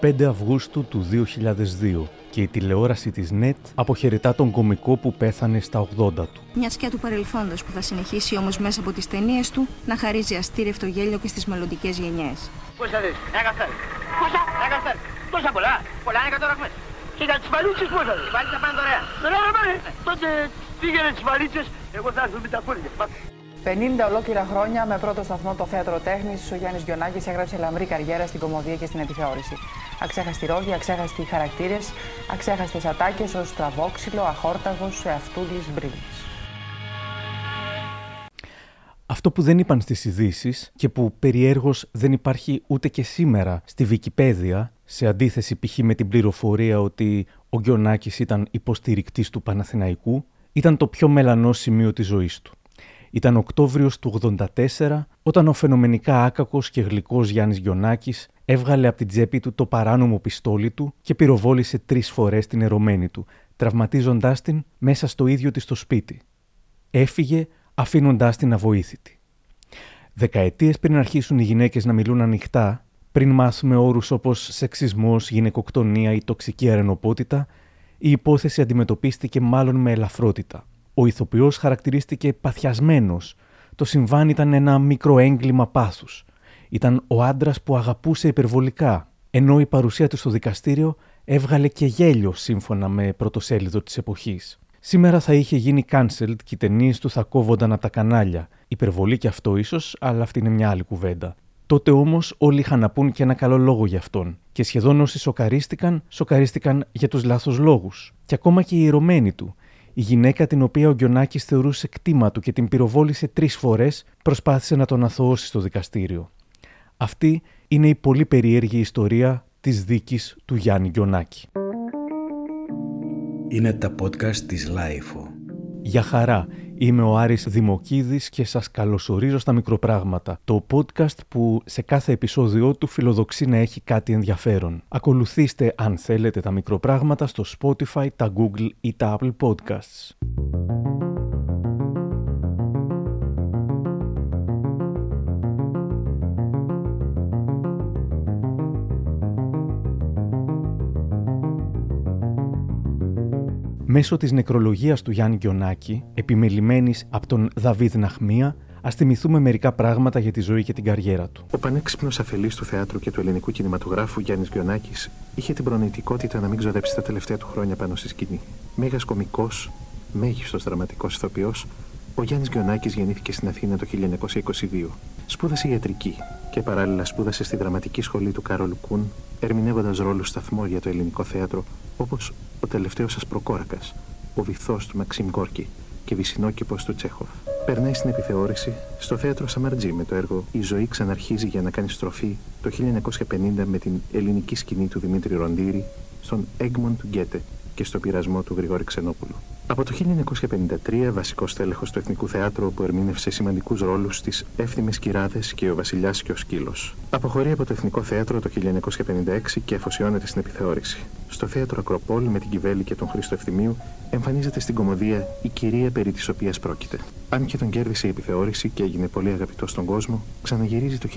25 Αυγούστου του 2002 και η τηλεόραση της ΝΕΤ αποχαιρετά τον κομικό που πέθανε στα 80 του. Μια σκιά του παρελθόντος που θα συνεχίσει όμως μέσα από τις ταινίες του να χαρίζει αστήρευτο γέλιο και στις μελλοντικές γενιές. Πόσα δες, ένα Πόσα, ένα Τόσα πολλά, πολλά είναι κατόραχμες. Και για τις βαλίτσες πόσα δες. Βαλίτσες πάνε δωρεάν. Δωρεάν πάνε. Τότε πήγαινε τις βαλίτσες, εγώ θα έρθω με τα πόδια. 50 ολόκληρα χρόνια με πρώτο σταθμό το θέατρο τέχνης, ο Γιάννης Γιονάκης έγραψε λαμπρή καριέρα στην κομμωδία και στην επιθεώρηση. Αξέχαστη ρόγη, αξέχαστοι χαρακτήρες, αξέχαστες ατάκες ω τραβόξυλο, αχόρταγος, εαυτούλη, μπρίλη. Αυτό που δεν είπαν στις ειδήσεις και που περιέργως δεν υπάρχει ούτε και σήμερα στη Βικιπέδια, σε αντίθεση π.χ. με την πληροφορία ότι ο Γκιονάκης ήταν υποστηρικτής του Παναθηναϊκού, ήταν το πιο μελανό σημείο της ζωής του. Ήταν Οκτώβριος του 84 όταν ο φαινομενικά άκακος και γλυκός Γιάννης Γιονάκης έβγαλε από την τσέπη του το παράνομο πιστόλι του και πυροβόλησε τρεις φορές την ερωμένη του, τραυματίζοντάς την μέσα στο ίδιο της το σπίτι. Έφυγε αφήνοντάς την αβοήθητη. Δεκαετίες πριν αρχίσουν οι γυναίκες να μιλούν ανοιχτά, πριν μάθουμε όρους όπως σεξισμός, γυναικοκτονία ή τοξική αρενοπότητα, η υπόθεση αντιμετωπίστηκε μάλλον με ελαφρότητα. Ο ηθοποιός χαρακτηρίστηκε παθιασμένος. Το συμβάν ήταν ένα μικρό έγκλημα πάθους. Ήταν ο άντρας που αγαπούσε υπερβολικά, ενώ η παρουσία του στο δικαστήριο έβγαλε και γέλιο σύμφωνα με πρωτοσέλιδο της εποχής. Σήμερα θα είχε γίνει cancelled και οι ταινίες του θα κόβονταν από τα κανάλια. Υπερβολή και αυτό ίσως, αλλά αυτή είναι μια άλλη κουβέντα. Τότε όμως όλοι είχαν να πούν και ένα καλό λόγο για αυτόν. Και σχεδόν όσοι σοκαρίστηκαν, σοκαρίστηκαν για τους λάθος λόγους. Και ακόμα και οι ιερωμένοι του, η γυναίκα την οποία ο Γκιονάκης θεωρούσε κτήμα του και την πυροβόλησε τρεις φορές προσπάθησε να τον αθωώσει στο δικαστήριο. Αυτή είναι η πολύ περίεργη ιστορία της δίκης του Γιάννη Γκιωνάκη. Είναι τα podcast της LiFO. Γεια χαρά, είμαι ο Άρης Δημοκίδης και σας καλωσορίζω στα μικροπράγματα, το podcast που σε κάθε επεισόδιό του φιλοδοξεί να έχει κάτι ενδιαφέρον. Ακολουθήστε αν θέλετε τα μικροπράγματα στο Spotify, τα Google ή τα Apple Podcasts. Μέσω της νεκρολογίας του Γιάννη Γκιονάκη, επιμελημένης από τον Δαβίδ Ναχμία, Α θυμηθούμε μερικά πράγματα για τη ζωή και την καριέρα του. Ο πανέξυπνος αφελής του θεάτρου και του ελληνικού κινηματογράφου Γιάννης Γκιονάκη είχε την προνοητικότητα να μην ξοδέψει τα τελευταία του χρόνια πάνω στη σκηνή. Μέγας κωμικό, μέγιστος δραματικός ηθοποιός, ο Γιάννης Γκιονάκη γεννήθηκε στην Αθήνα το 1922. Σπούδασε ιατρική και παράλληλα σπούδασε στη δραματική σχολή του Κάρολου Κούν, ερμηνεύοντας ρόλους σταθμό για το ελληνικό θέατρο, όπως ο τελευταίος σα προκόρακα, ο βυθός του Μαξίμ Γκόρκι και βυσινόκηπος του Τσέχοφ. Περνάει στην επιθεώρηση στο θέατρο Σαμαρτζή με το έργο Η ζωή ξαναρχίζει για να κάνει στροφή το 1950 με την ελληνική σκηνή του Δημήτρη Ροντήρη στον Έγμον του Γκέτε και στο πειρασμό του Γρηγόρη Ξενόπουλου. Από το 1953, βασικός τέλεχο του Εθνικού Θεάτρου, που ερμήνευσε σημαντικούς ρόλους στις Εύθυμες Κυράδες και Ο Βασιλιάς και ο Σκύλος. Αποχωρεί από το Εθνικό Θέατρο το 1956 και αφοσιώνεται στην επιθεώρηση. Στο θέατρο Ακροπόλη με την Κυβέλη και τον Χρήστο Ευθυμίου εμφανίζεται στην κομμωδία Η κυρία περί της οποίας πρόκειται. Αν και τον κέρδισε η επιθεώρηση και έγινε πολύ αγαπητό στον κόσμο, ξαναγυρίζει το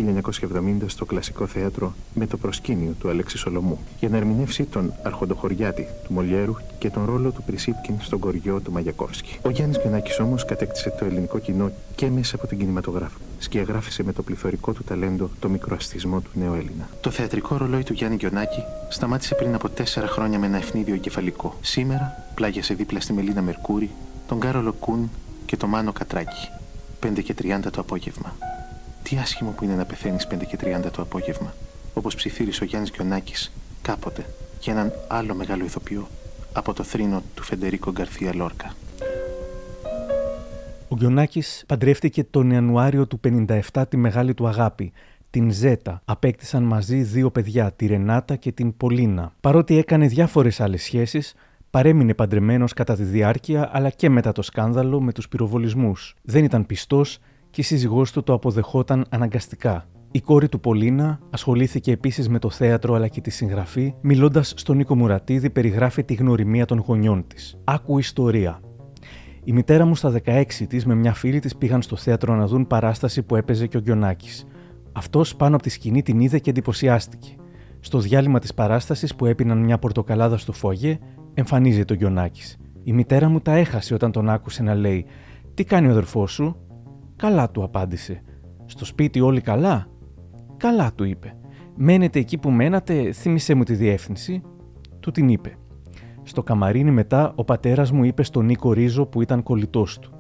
1970 στο κλασικό θέατρο με το προσκήνιο του Αλέξη Σολομού για να ερμηνεύσει τον Αρχοντοχωριάτη του Μολιέρου και τον ρόλο του Πρισίπκιν στον κοριό του Μαγιακόφσκι. Ο Γιάννης Γκενάκη όμως κατέκτησε το ελληνικό κοινό και μέσα από τον κινηματογράφο. Σκιαγράφησε με το πληθωρικό του ταλέντο το μικροαστισμό του νέου Έλληνα. Το θεατρικό ρολόι του Γιάννη Γκιονάκη σταμάτησε πριν από τέσσερα χρόνια με ένα ευνίδιο εγκεφαλικό. Σήμερα πλάγιασε δίπλα στη Μελίνα Μερκούρη, τον Κάρολο Κούν και τον Μάνο Κατράκη. 5 και 30 το απόγευμα. Τι άσχημο που είναι να πεθαίνεις 5 και 30 το απόγευμα, όπως ψιθύρισε ο Γιάννης Γκιονάκη κάποτε για έναν άλλο μεγάλο ηθοποιό από το θρήνο του Φεντερίκο Γκαρθία Λόρκα. Ο Γκιονάκη παντρεύτηκε τον Ιανουάριο του 57 τη μεγάλη του αγάπη, την Ζέτα. Απέκτησαν μαζί δύο παιδιά, τη Ρενάτα και την Πολίνα. Παρότι έκανε διάφορες άλλες σχέσεις, παρέμεινε παντρεμένος κατά τη διάρκεια αλλά και μετά το σκάνδαλο με τους πυροβολισμούς. Δεν ήταν πιστός και η σύζυγός του το αποδεχόταν αναγκαστικά. Η κόρη του Πολίνα ασχολήθηκε επίσης με το θέατρο αλλά και τη συγγραφή, μιλώντας στον Νίκο Μουρατίδη, περιγράφει τη γνωριμία των γονιών της. Άκου ιστορία. Η μητέρα μου στα 16 της με μια φίλη της πήγαν στο θέατρο να δουν παράσταση που έπαιζε και ο Γκιονάκης. Αυτός πάνω από τη σκηνή την είδε και εντυπωσιάστηκε. Στο διάλειμμα της παράστασης που έπιναν μια πορτοκαλάδα στο φωγέ, εμφανίζεται ο Γκιονάκη. Η μητέρα μου τα έχασε όταν τον άκουσε να λέει: Τι κάνει ο αδερφός σου, Καλά του απάντησε. Στο σπίτι όλοι καλά; Καλά του είπε. Μένετε εκεί που μένατε, θύμισέ μου τη διεύθυνση; Του την είπε. Στο καμαρίνι μετά ο πατέρας μου είπε στον Νίκο Ρίζο που ήταν κολλητός του.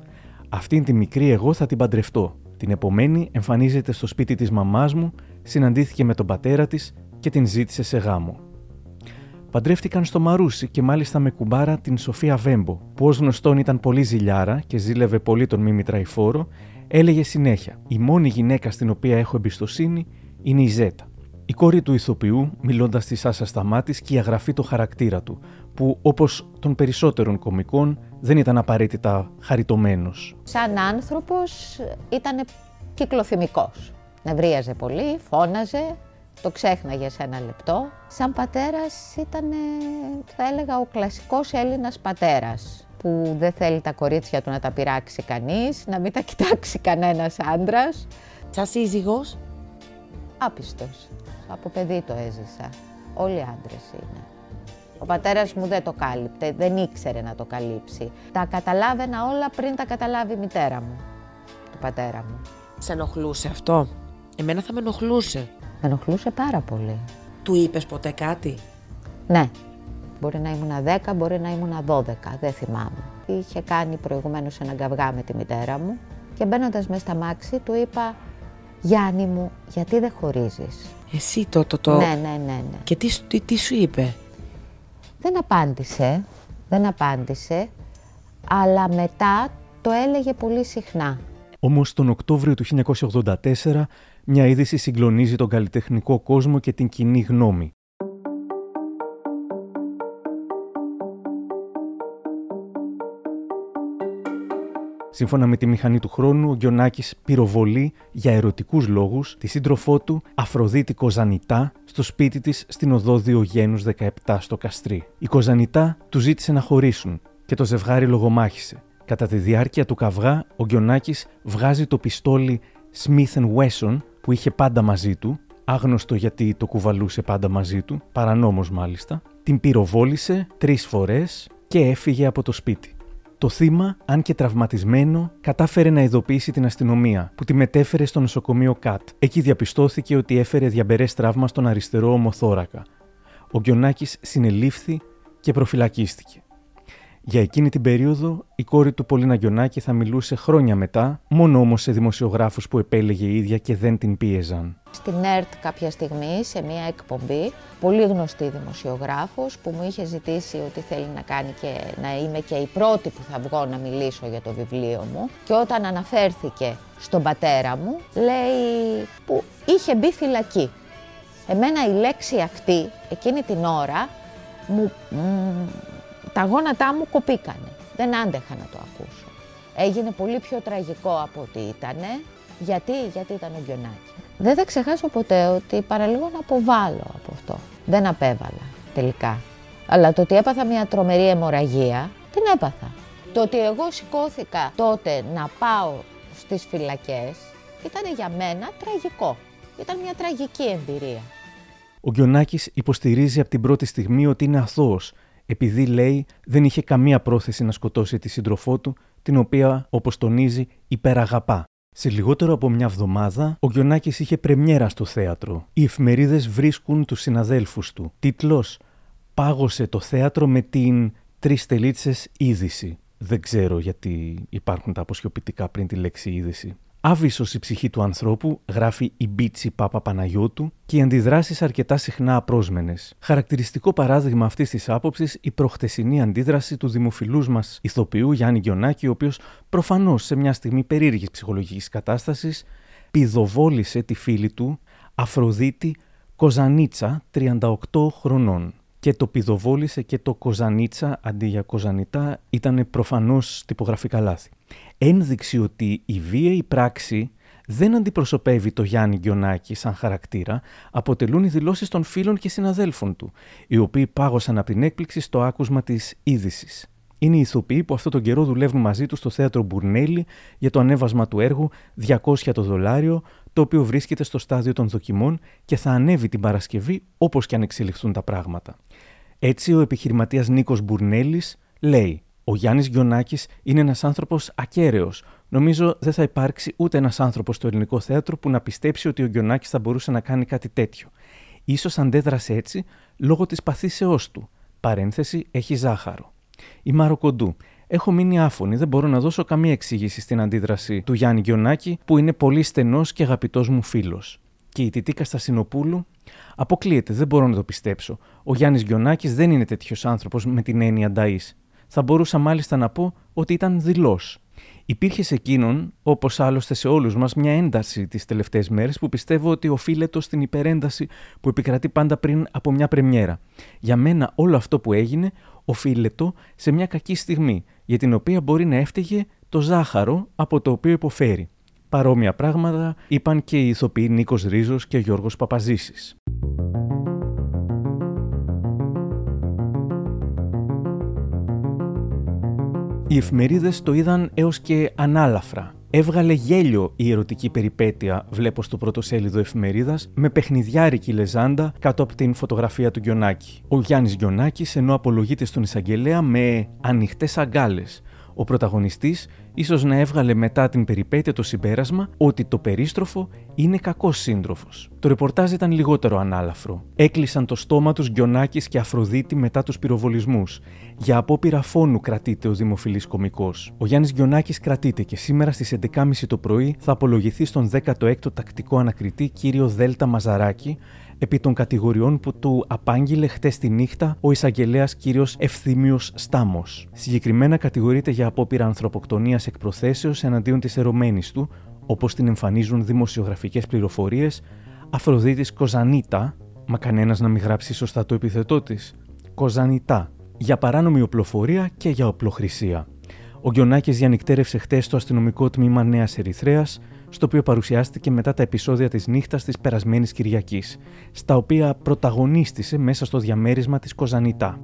Αυτήν τη μικρή εγώ θα την παντρευτώ. Την επομένη εμφανίζεται στο σπίτι της μαμάς μου, συναντήθηκε με τον πατέρα της και την ζήτησε σε γάμο. Παντρεύτηκαν στο Μαρούσι και μάλιστα με κουμπάρα την Σοφία Βέμπο, που ως γνωστόν ήταν πολύ ζηλιάρα και ζήλευε πολύ τον Μίμη Τραϊφόρο, έλεγε συνέχεια: Η μόνη γυναίκα στην οποία έχω εμπιστοσύνη είναι η Ζέτα. Η κόρη του ηθοποιού, μιλώντας της Σάσα Σταμάτης και η αγραφή το χαρακτήρα του, που όπως των περισσότερων κομικών δεν ήταν απαραίτητα χαριτωμένος. Σαν άνθρωπος ήταν κυκλοθυμικός. Νευρίαζε πολύ, φώναζε, το ξέχναγε σε ένα λεπτό. Σαν πατέρας ήταν, θα έλεγα, ο κλασικός Έλληνας πατέρας που δεν θέλει τα κορίτσια του να τα πειράξει κανείς, να μην τα κοιτάξει κανένας άντρας. Σαν σύζυγος; Άπιστος. Από παιδί το έζησα. Όλοι άντρες είναι. Ο πατέρας μου δεν το κάλυπτε, δεν ήξερε να το καλύψει. Τα καταλάβαινα όλα πριν τα καταλάβει η μητέρα μου, του πατέρα μου. Σε ενοχλούσε αυτό; Εμένα θα με ενοχλούσε. Με ενοχλούσε πάρα πολύ. Του είπες ποτέ κάτι; Ναι. Μπορεί να ήμουν 10, μπορεί να ήμουν 12, δεν θυμάμαι. Είχε κάνει προηγουμένως ένα καυγά με τη μητέρα μου και μπαίνοντας μέσα στα μάξι του είπα «Γιάννη μου, γιατί δεν χωρίζεις» Εσύ το το το... Ναι, ναι, ναι, ναι. Και τι, τι, τι σου είπε; Δεν απάντησε, δεν απάντησε, αλλά μετά το έλεγε πολύ συχνά. Όμως τον Οκτώβριο του 1984 μια είδηση συγκλονίζει τον καλλιτεχνικό κόσμο και την κοινή γνώμη. Σύμφωνα με τη μηχανή του χρόνου, ο Γκιονάκη πυροβολεί για ερωτικούς λόγους τη σύντροφό του Αφροδίτη Κοζανιτά στο σπίτι της στην οδό Διογένους 17 στο Καστρί. Η Κοζανιτά τους ζήτησε να χωρίσουν και το ζευγάρι λογομάχησε. Κατά τη διάρκεια του καυγά, ο Γκιονάκη βγάζει το πιστόλι Smith Wesson που είχε πάντα μαζί του, άγνωστο γιατί το κουβαλούσε πάντα μαζί του, παρανόμος μάλιστα, την πυροβόλησε τρεις φορές και έφυγε από το σπίτι. Το θύμα, αν και τραυματισμένο, κατάφερε να ειδοποιήσει την αστυνομία, που τη μετέφερε στο νοσοκομείο ΚΑΤ. Εκεί διαπιστώθηκε ότι έφερε διαμπερές τραύμα στον αριστερό ομοθώρακα. Ο Γκιονάκης συνελήφθη και προφυλακίστηκε. Για εκείνη την περίοδο, η κόρη του Πολίνα Γιονάκη θα μιλούσε χρόνια μετά, μόνο όμως σε δημοσιογράφους που επέλεγε η ίδια και δεν την πίεζαν. Στην ΕΡΤ κάποια στιγμή, σε μια εκπομπή, πολύ γνωστή δημοσιογράφος που μου είχε ζητήσει ότι θέλει να κάνει και να είμαι και η πρώτη που θα βγω να μιλήσω για το βιβλίο μου και όταν αναφέρθηκε στον πατέρα μου, λέει που είχε μπει φυλακή. Εμένα η λέξη αυτή, εκείνη την ώρα, μου, τα γόνατά μου κοπήκανε. Δεν άντεχα να το ακούσω. Έγινε πολύ πιο τραγικό από ό,τι ήταν. Γιατί, γιατί ήταν ο Γκιονάκη. Δεν θα ξεχάσω ποτέ ότι παραλίγο να αποβάλω από αυτό. Δεν απέβαλα τελικά. Αλλά το ότι έπαθα μια τρομερή αιμορραγία, την έπαθα. Το ότι εγώ σηκώθηκα τότε να πάω στις φυλακές ήταν για μένα τραγικό. Ήταν μια τραγική εμπειρία. Ο Γκιονάκης υποστηρίζει από την πρώτη στιγμή ότι είναι αθώος επειδή λέει δεν είχε καμία πρόθεση να σκοτώσει τη σύντροφό του, την οποία, όπως τονίζει, υπεραγαπά. Σε λιγότερο από μια εβδομάδα, ο Γιονάκης είχε πρεμιέρα στο θέατρο. Οι εφημερίδες βρίσκουν τους συναδέλφους του. Τίτλος «Πάγωσε το θέατρο με την τρεις τελίτσες είδηση». Δεν ξέρω γιατί υπάρχουν τα αποσιοποιητικά πριν τη λέξη είδηση. Άβυσος η ψυχή του ανθρώπου, γράφει η Μπίτσι Πάπα Παναγιώτου, και οι αντιδράσεις αρκετά συχνά απρόσμενες. Χαρακτηριστικό παράδειγμα αυτής της άποψης η προχτεσινή αντίδραση του δημοφιλούς μας ηθοποιού Γιάννη Γιονάκη, ο οποίος προφανώς σε μια στιγμή περίεργης ψυχολογικής κατάστασης πηδοβόλησε τη φίλη του Αφροδίτη Κοζανίτσα, 38 χρονών. Και το πηδοβόλησε και το Κοζανίτσα αντί για Κοζανιτά ήταν προφανώς τυπογραφικά λάθη ένδειξη ότι η βίαιη πράξη δεν αντιπροσωπεύει το Γιάννη Γκιονάκη σαν χαρακτήρα, αποτελούν οι δηλώσεις των φίλων και συναδέλφων του, οι οποίοι πάγωσαν από την έκπληξη στο άκουσμα της είδησης. είναι οι ηθοποιοί που αυτόν τον καιρό δουλεύουν μαζί τους στο θέατρο Μπουρνέλη για το ανέβασμα του έργου 200 το δολάριο, το οποίο βρίσκεται στο στάδιο των δοκιμών και θα ανέβει την Παρασκευή όπως και αν εξελιχθούν τα πράγματα. Έτσι, ο επιχειρηματίας Νίκος Μπουρνέλης λέει: Ο Γιάννης Γιονάκης είναι ένας άνθρωπος ακέραιος. Νομίζω δεν θα υπάρξει ούτε ένας άνθρωπος στο ελληνικό θέατρο που να πιστέψει ότι ο Γιονάκης θα μπορούσε να κάνει κάτι τέτοιο. Ίσως αντέδρασε έτσι λόγω της παθήσεώς του. Παρένθεση έχει ζάχαρο. Η Μαροκοντού. Έχω μείνει άφωνη, δεν μπορώ να δώσω καμία εξήγηση στην αντίδραση του Γιάννη Γιονάκη, που είναι πολύ στενός και αγαπητός μου φίλος. Και η Τιτίκα Στασινοπούλου. Αποκλείεται, δεν μπορώ να το πιστέψω. Ο Γιάννης Γιονάκης δεν είναι τέτοιος άνθρωπος με την έννοια Νταή. Θα μπορούσα μάλιστα να πω ότι ήταν δηλός. Υπήρχε σε εκείνον, όπως άλλωστε σε όλους μας, μια ένταση τις τελευταίες μέρες που πιστεύω ότι οφείλεται στην υπερένταση που επικρατεί πάντα πριν από μια πρεμιέρα. Για μένα, όλο αυτό που έγινε οφείλεται σε μια κακή στιγμή, για την οποία μπορεί να έφταιγε το ζάχαρο από το οποίο υποφέρει. Παρόμοια πράγματα είπαν και οι ηθοποιοί Νίκος Ρίζος και Γιώργος Παπαζήσης. Οι εφημερίδες το είδαν έως και ανάλαφρα. Έβγαλε γέλιο η ερωτική περιπέτεια, βλέπω στο πρωτοσέλιδο εφημερίδας, με παιχνιδιάρικη λεζάντα κάτω από την φωτογραφία του Γκιονάκη. Ο Γιάννης Γκιονάκη ενώ απολογείται στον εισαγγελέα με ανοιχτές αγκάλες. Ο πρωταγωνιστής ίσως να έβγαλε μετά την περιπέτεια το συμπέρασμα ότι το περίστροφο είναι κακός σύντροφος. Το ρεπορτάζ ήταν λιγότερο ανάλαφρο. Έκλεισαν το στόμα τους Γκιονάκης και Αφροδίτη μετά τους πυροβολισμούς. Για απόπειρα φόνου κρατείται ο δημοφιλής κομικός. Ο Γιάννης Γκιονάκης κρατείται και σήμερα στις 11.30 το πρωί θα απολογηθεί στον 16ο τακτικό ανακριτή κύριο Δέλτα Μαζαράκη επί των κατηγοριών που του απάγγειλε χτες τη νύχτα ο εισαγγελέας κύριος Ευθύμιος Στάμος. Συγκεκριμένα κατηγορείται για απόπειρα ανθρωποκτονίας εκ προθέσεω εναντίον της ερωμένης του, όπως την εμφανίζουν δημοσιογραφικές πληροφορίες, Αφροδίτης Κοζανίτα, μα κανένας να μην γράψει σωστά το επιθετό της, Κοζανιτά, για παράνομη οπλοφορία και για οπλοχρησία. Ο Γκιονάκη διανυκτέρευσε χτες στο αστυνομικό τμήμα Νέας Ερυθρέας, στο οποίο παρουσιάστηκε μετά τα επεισόδια της νύχτας της περασμένης Κυριακής, στα οποία πρωταγωνίστησε μέσα στο διαμέρισμα της Κοζανιτά.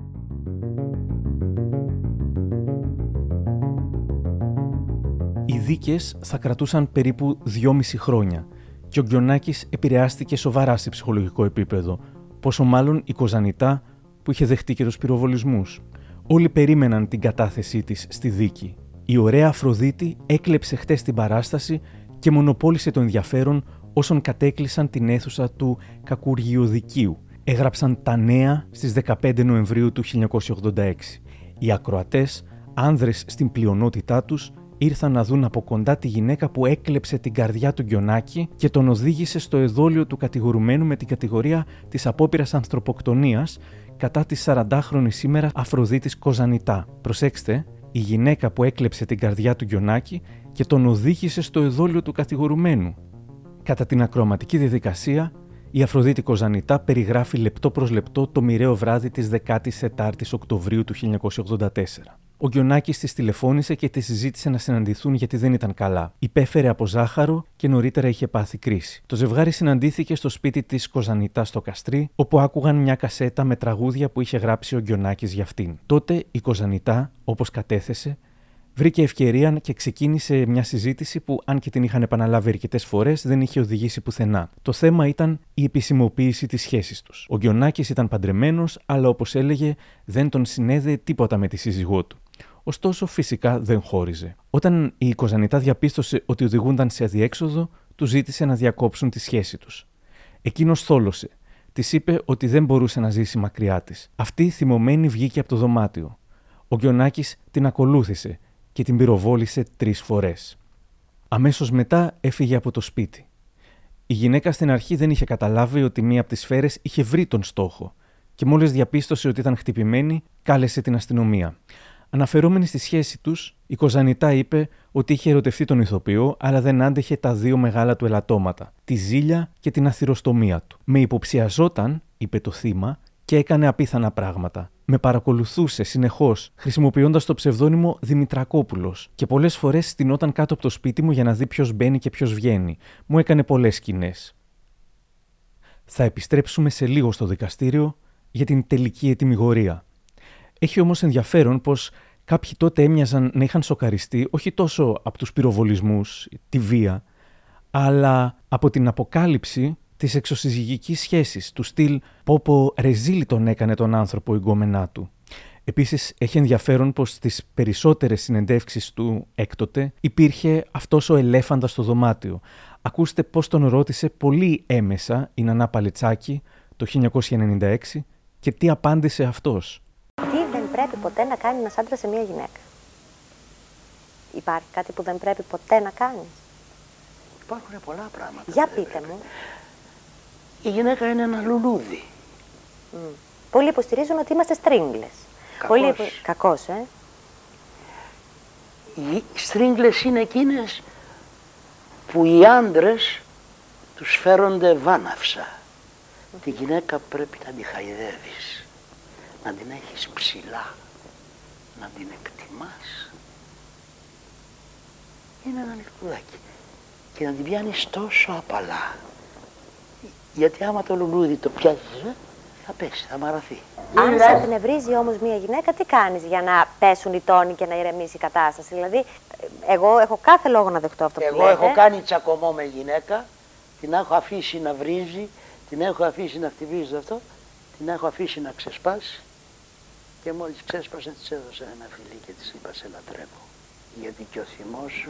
Οι δίκες θα κρατούσαν περίπου δυόμιση χρόνια και ο Γκιονάκης επηρεάστηκε σοβαρά σε ψυχολογικό επίπεδο, πόσο μάλλον η Κοζανιτά που είχε δεχτεί και τους πυροβολισμούς. Όλοι περίμεναν την κατάθεσή της στη δίκη. Η ωραία Αφροδίτη έκλεψε χτες την παράσταση και μονοπόλησε το ενδιαφέρον όσων κατέκλυσαν την αίθουσα του Κακουργιοδικίου. Έγραψαν τα νέα στις 15 Νοεμβρίου του 1986. Οι ακροατές, άνδρες στην πλειονότητά τους, ήρθαν να δουν από κοντά τη γυναίκα που έκλεψε την καρδιά του Γκιονάκη και τον οδήγησε στο εδόλιο του κατηγορουμένου με την κατηγορία της απόπειρας ανθρωποκτονίας κατά της 40χρονη σήμερα Αφροδίτης Κοζανιτά. Προσέξτε, η γυναίκα που έκλεψε την καρδιά του Γκιονάκη και τον οδήγησε στο εδόλιο του κατηγορουμένου. Κατά την ακροαματική διαδικασία, η Αφροδίτη Κοζανιτά περιγράφει λεπτό προς λεπτό το μοιραίο βράδυ της 14ης Οκτωβρίου του 1984. Ο Γκιονάκης της τηλεφώνησε και της συζήτησε να συναντηθούν γιατί δεν ήταν καλά. Υπέφερε από ζάχαρο και νωρίτερα είχε πάθει κρίση. Το ζευγάρι συναντήθηκε στο σπίτι της Κοζανιτά στο Καστρί, όπου άκουγαν μια κασέτα με τραγούδια που είχε γράψει ο Γκιονάκης για αυτήν. Τότε η Κοζανιτά, όπως κατέθεσε, βρήκε ευκαιρία και ξεκίνησε μια συζήτηση που, αν και την είχαν επαναλάβει αρκετές φορές, δεν είχε οδηγήσει πουθενά. Το θέμα ήταν η επισημοποίηση της σχέσης τους. Ο Γκιονάκης ήταν παντρεμένος, αλλά όπως έλεγε, δεν τον συνέδεε τίποτα με τη σύζυγό του. Ωστόσο, φυσικά δεν χώριζε. Όταν η Κοζανιτά διαπίστωσε ότι οδηγούνταν σε αδιέξοδο, τους ζήτησε να διακόψουν τη σχέση τους. Εκείνος θόλωσε. Της είπε ότι δεν μπορούσε να ζήσει μακριά της. Αυτή θυμωμένη βγήκε από το δωμάτιο. Ο Γκιονάκης την ακολούθησε και την πυροβόλησε τρεις φορές. Αμέσως μετά έφυγε από το σπίτι. Η γυναίκα στην αρχή δεν είχε καταλάβει ότι μία από τις σφαίρες είχε βρει τον στόχο και μόλις διαπίστωσε ότι ήταν χτυπημένη, κάλεσε την αστυνομία. Αναφερόμενη στη σχέση τους, η Κοζανιτά είπε ότι είχε ερωτευτεί τον ηθοποιό, αλλά δεν άντεχε τα δύο μεγάλα του ελαττώματα, τη ζήλια και την αθυροστομία του. Με υποψιαζόταν, είπε το θύμα, και έκανε απίθανα πράγματα. Με παρακολουθούσε συνεχώς, χρησιμοποιώντας το ψευδόνυμο Δημητρακόπουλος, και πολλές φορές στυνόταν κάτω από το σπίτι μου για να δει ποιος μπαίνει και ποιος βγαίνει. Μου έκανε πολλές σκηνές. Θα επιστρέψουμε σε λίγο στο δικαστήριο για την τελική ετοιμιγορία. Έχει όμως ενδιαφέρον πως Κάποιοι τότε έμοιαζαν να είχαν σοκαριστεί όχι τόσο από τους πυροβολισμούς, τη βία, αλλά από την αποκάλυψη της εξωσυζυγικής σχέσης, του στυλ «Πόπο ρεζίλη τον έκανε τον άνθρωπο η γκόμενά του». Επίσης, έχει ενδιαφέρον πως στις περισσότερες συνεντεύξεις του έκτοτε υπήρχε αυτός ο ελέφαντας στο δωμάτιο. Ακούστε πώς τον ρώτησε πολύ έμεσα η Νανά Παλιτσάκη το 1996 και τι απάντησε αυτός. Τι δεν πρέπει ποτέ να κάνει ένας άντρας σε μια γυναίκα; Υπάρχει κάτι που δεν πρέπει ποτέ να κάνεις; Υπάρχουν πολλά πράγματα. Για πείτε μου. Η γυναίκα είναι ένα λουλούδι. Μμ. Πολλοί υποστηρίζουν ότι είμαστε στρίγγλες. Κακός. Πολλοί... υπο- Κακός, ε. Οι στρίγγλες είναι εκείνες που οι άντρες τους φέρονται βάναυσα. Τη γυναίκα πρέπει να τη χαϊδεύεις, να την έχεις ψηλά, να την εκτιμάς. Είναι ένα λιχουδάκι και να την πιάνεις τόσο απαλά. Γιατί άμα το λουλούδι το πιάσεις, ε, θα πέσει, θα μαραθεί. Αν σε εκνευρίζει όμως μια γυναίκα, τι κάνεις για να πέσουν οι τόνοι και να ηρεμήσει η κατάσταση; Δηλαδή, ε, εγώ έχω κάθε λόγο να δεχτώ αυτό που Εγώ λέτε. έχω κάνει τσακωμό με γυναίκα, την έχω αφήσει να βρίζει, την έχω αφήσει να χτυπήσει το αυτό, την έχω αφήσει να ξεσπάσει και μόλις ξέσπασε της έδωσα ένα φιλί και της είπα σε λατρεύω. Γιατί και ο θυμός σου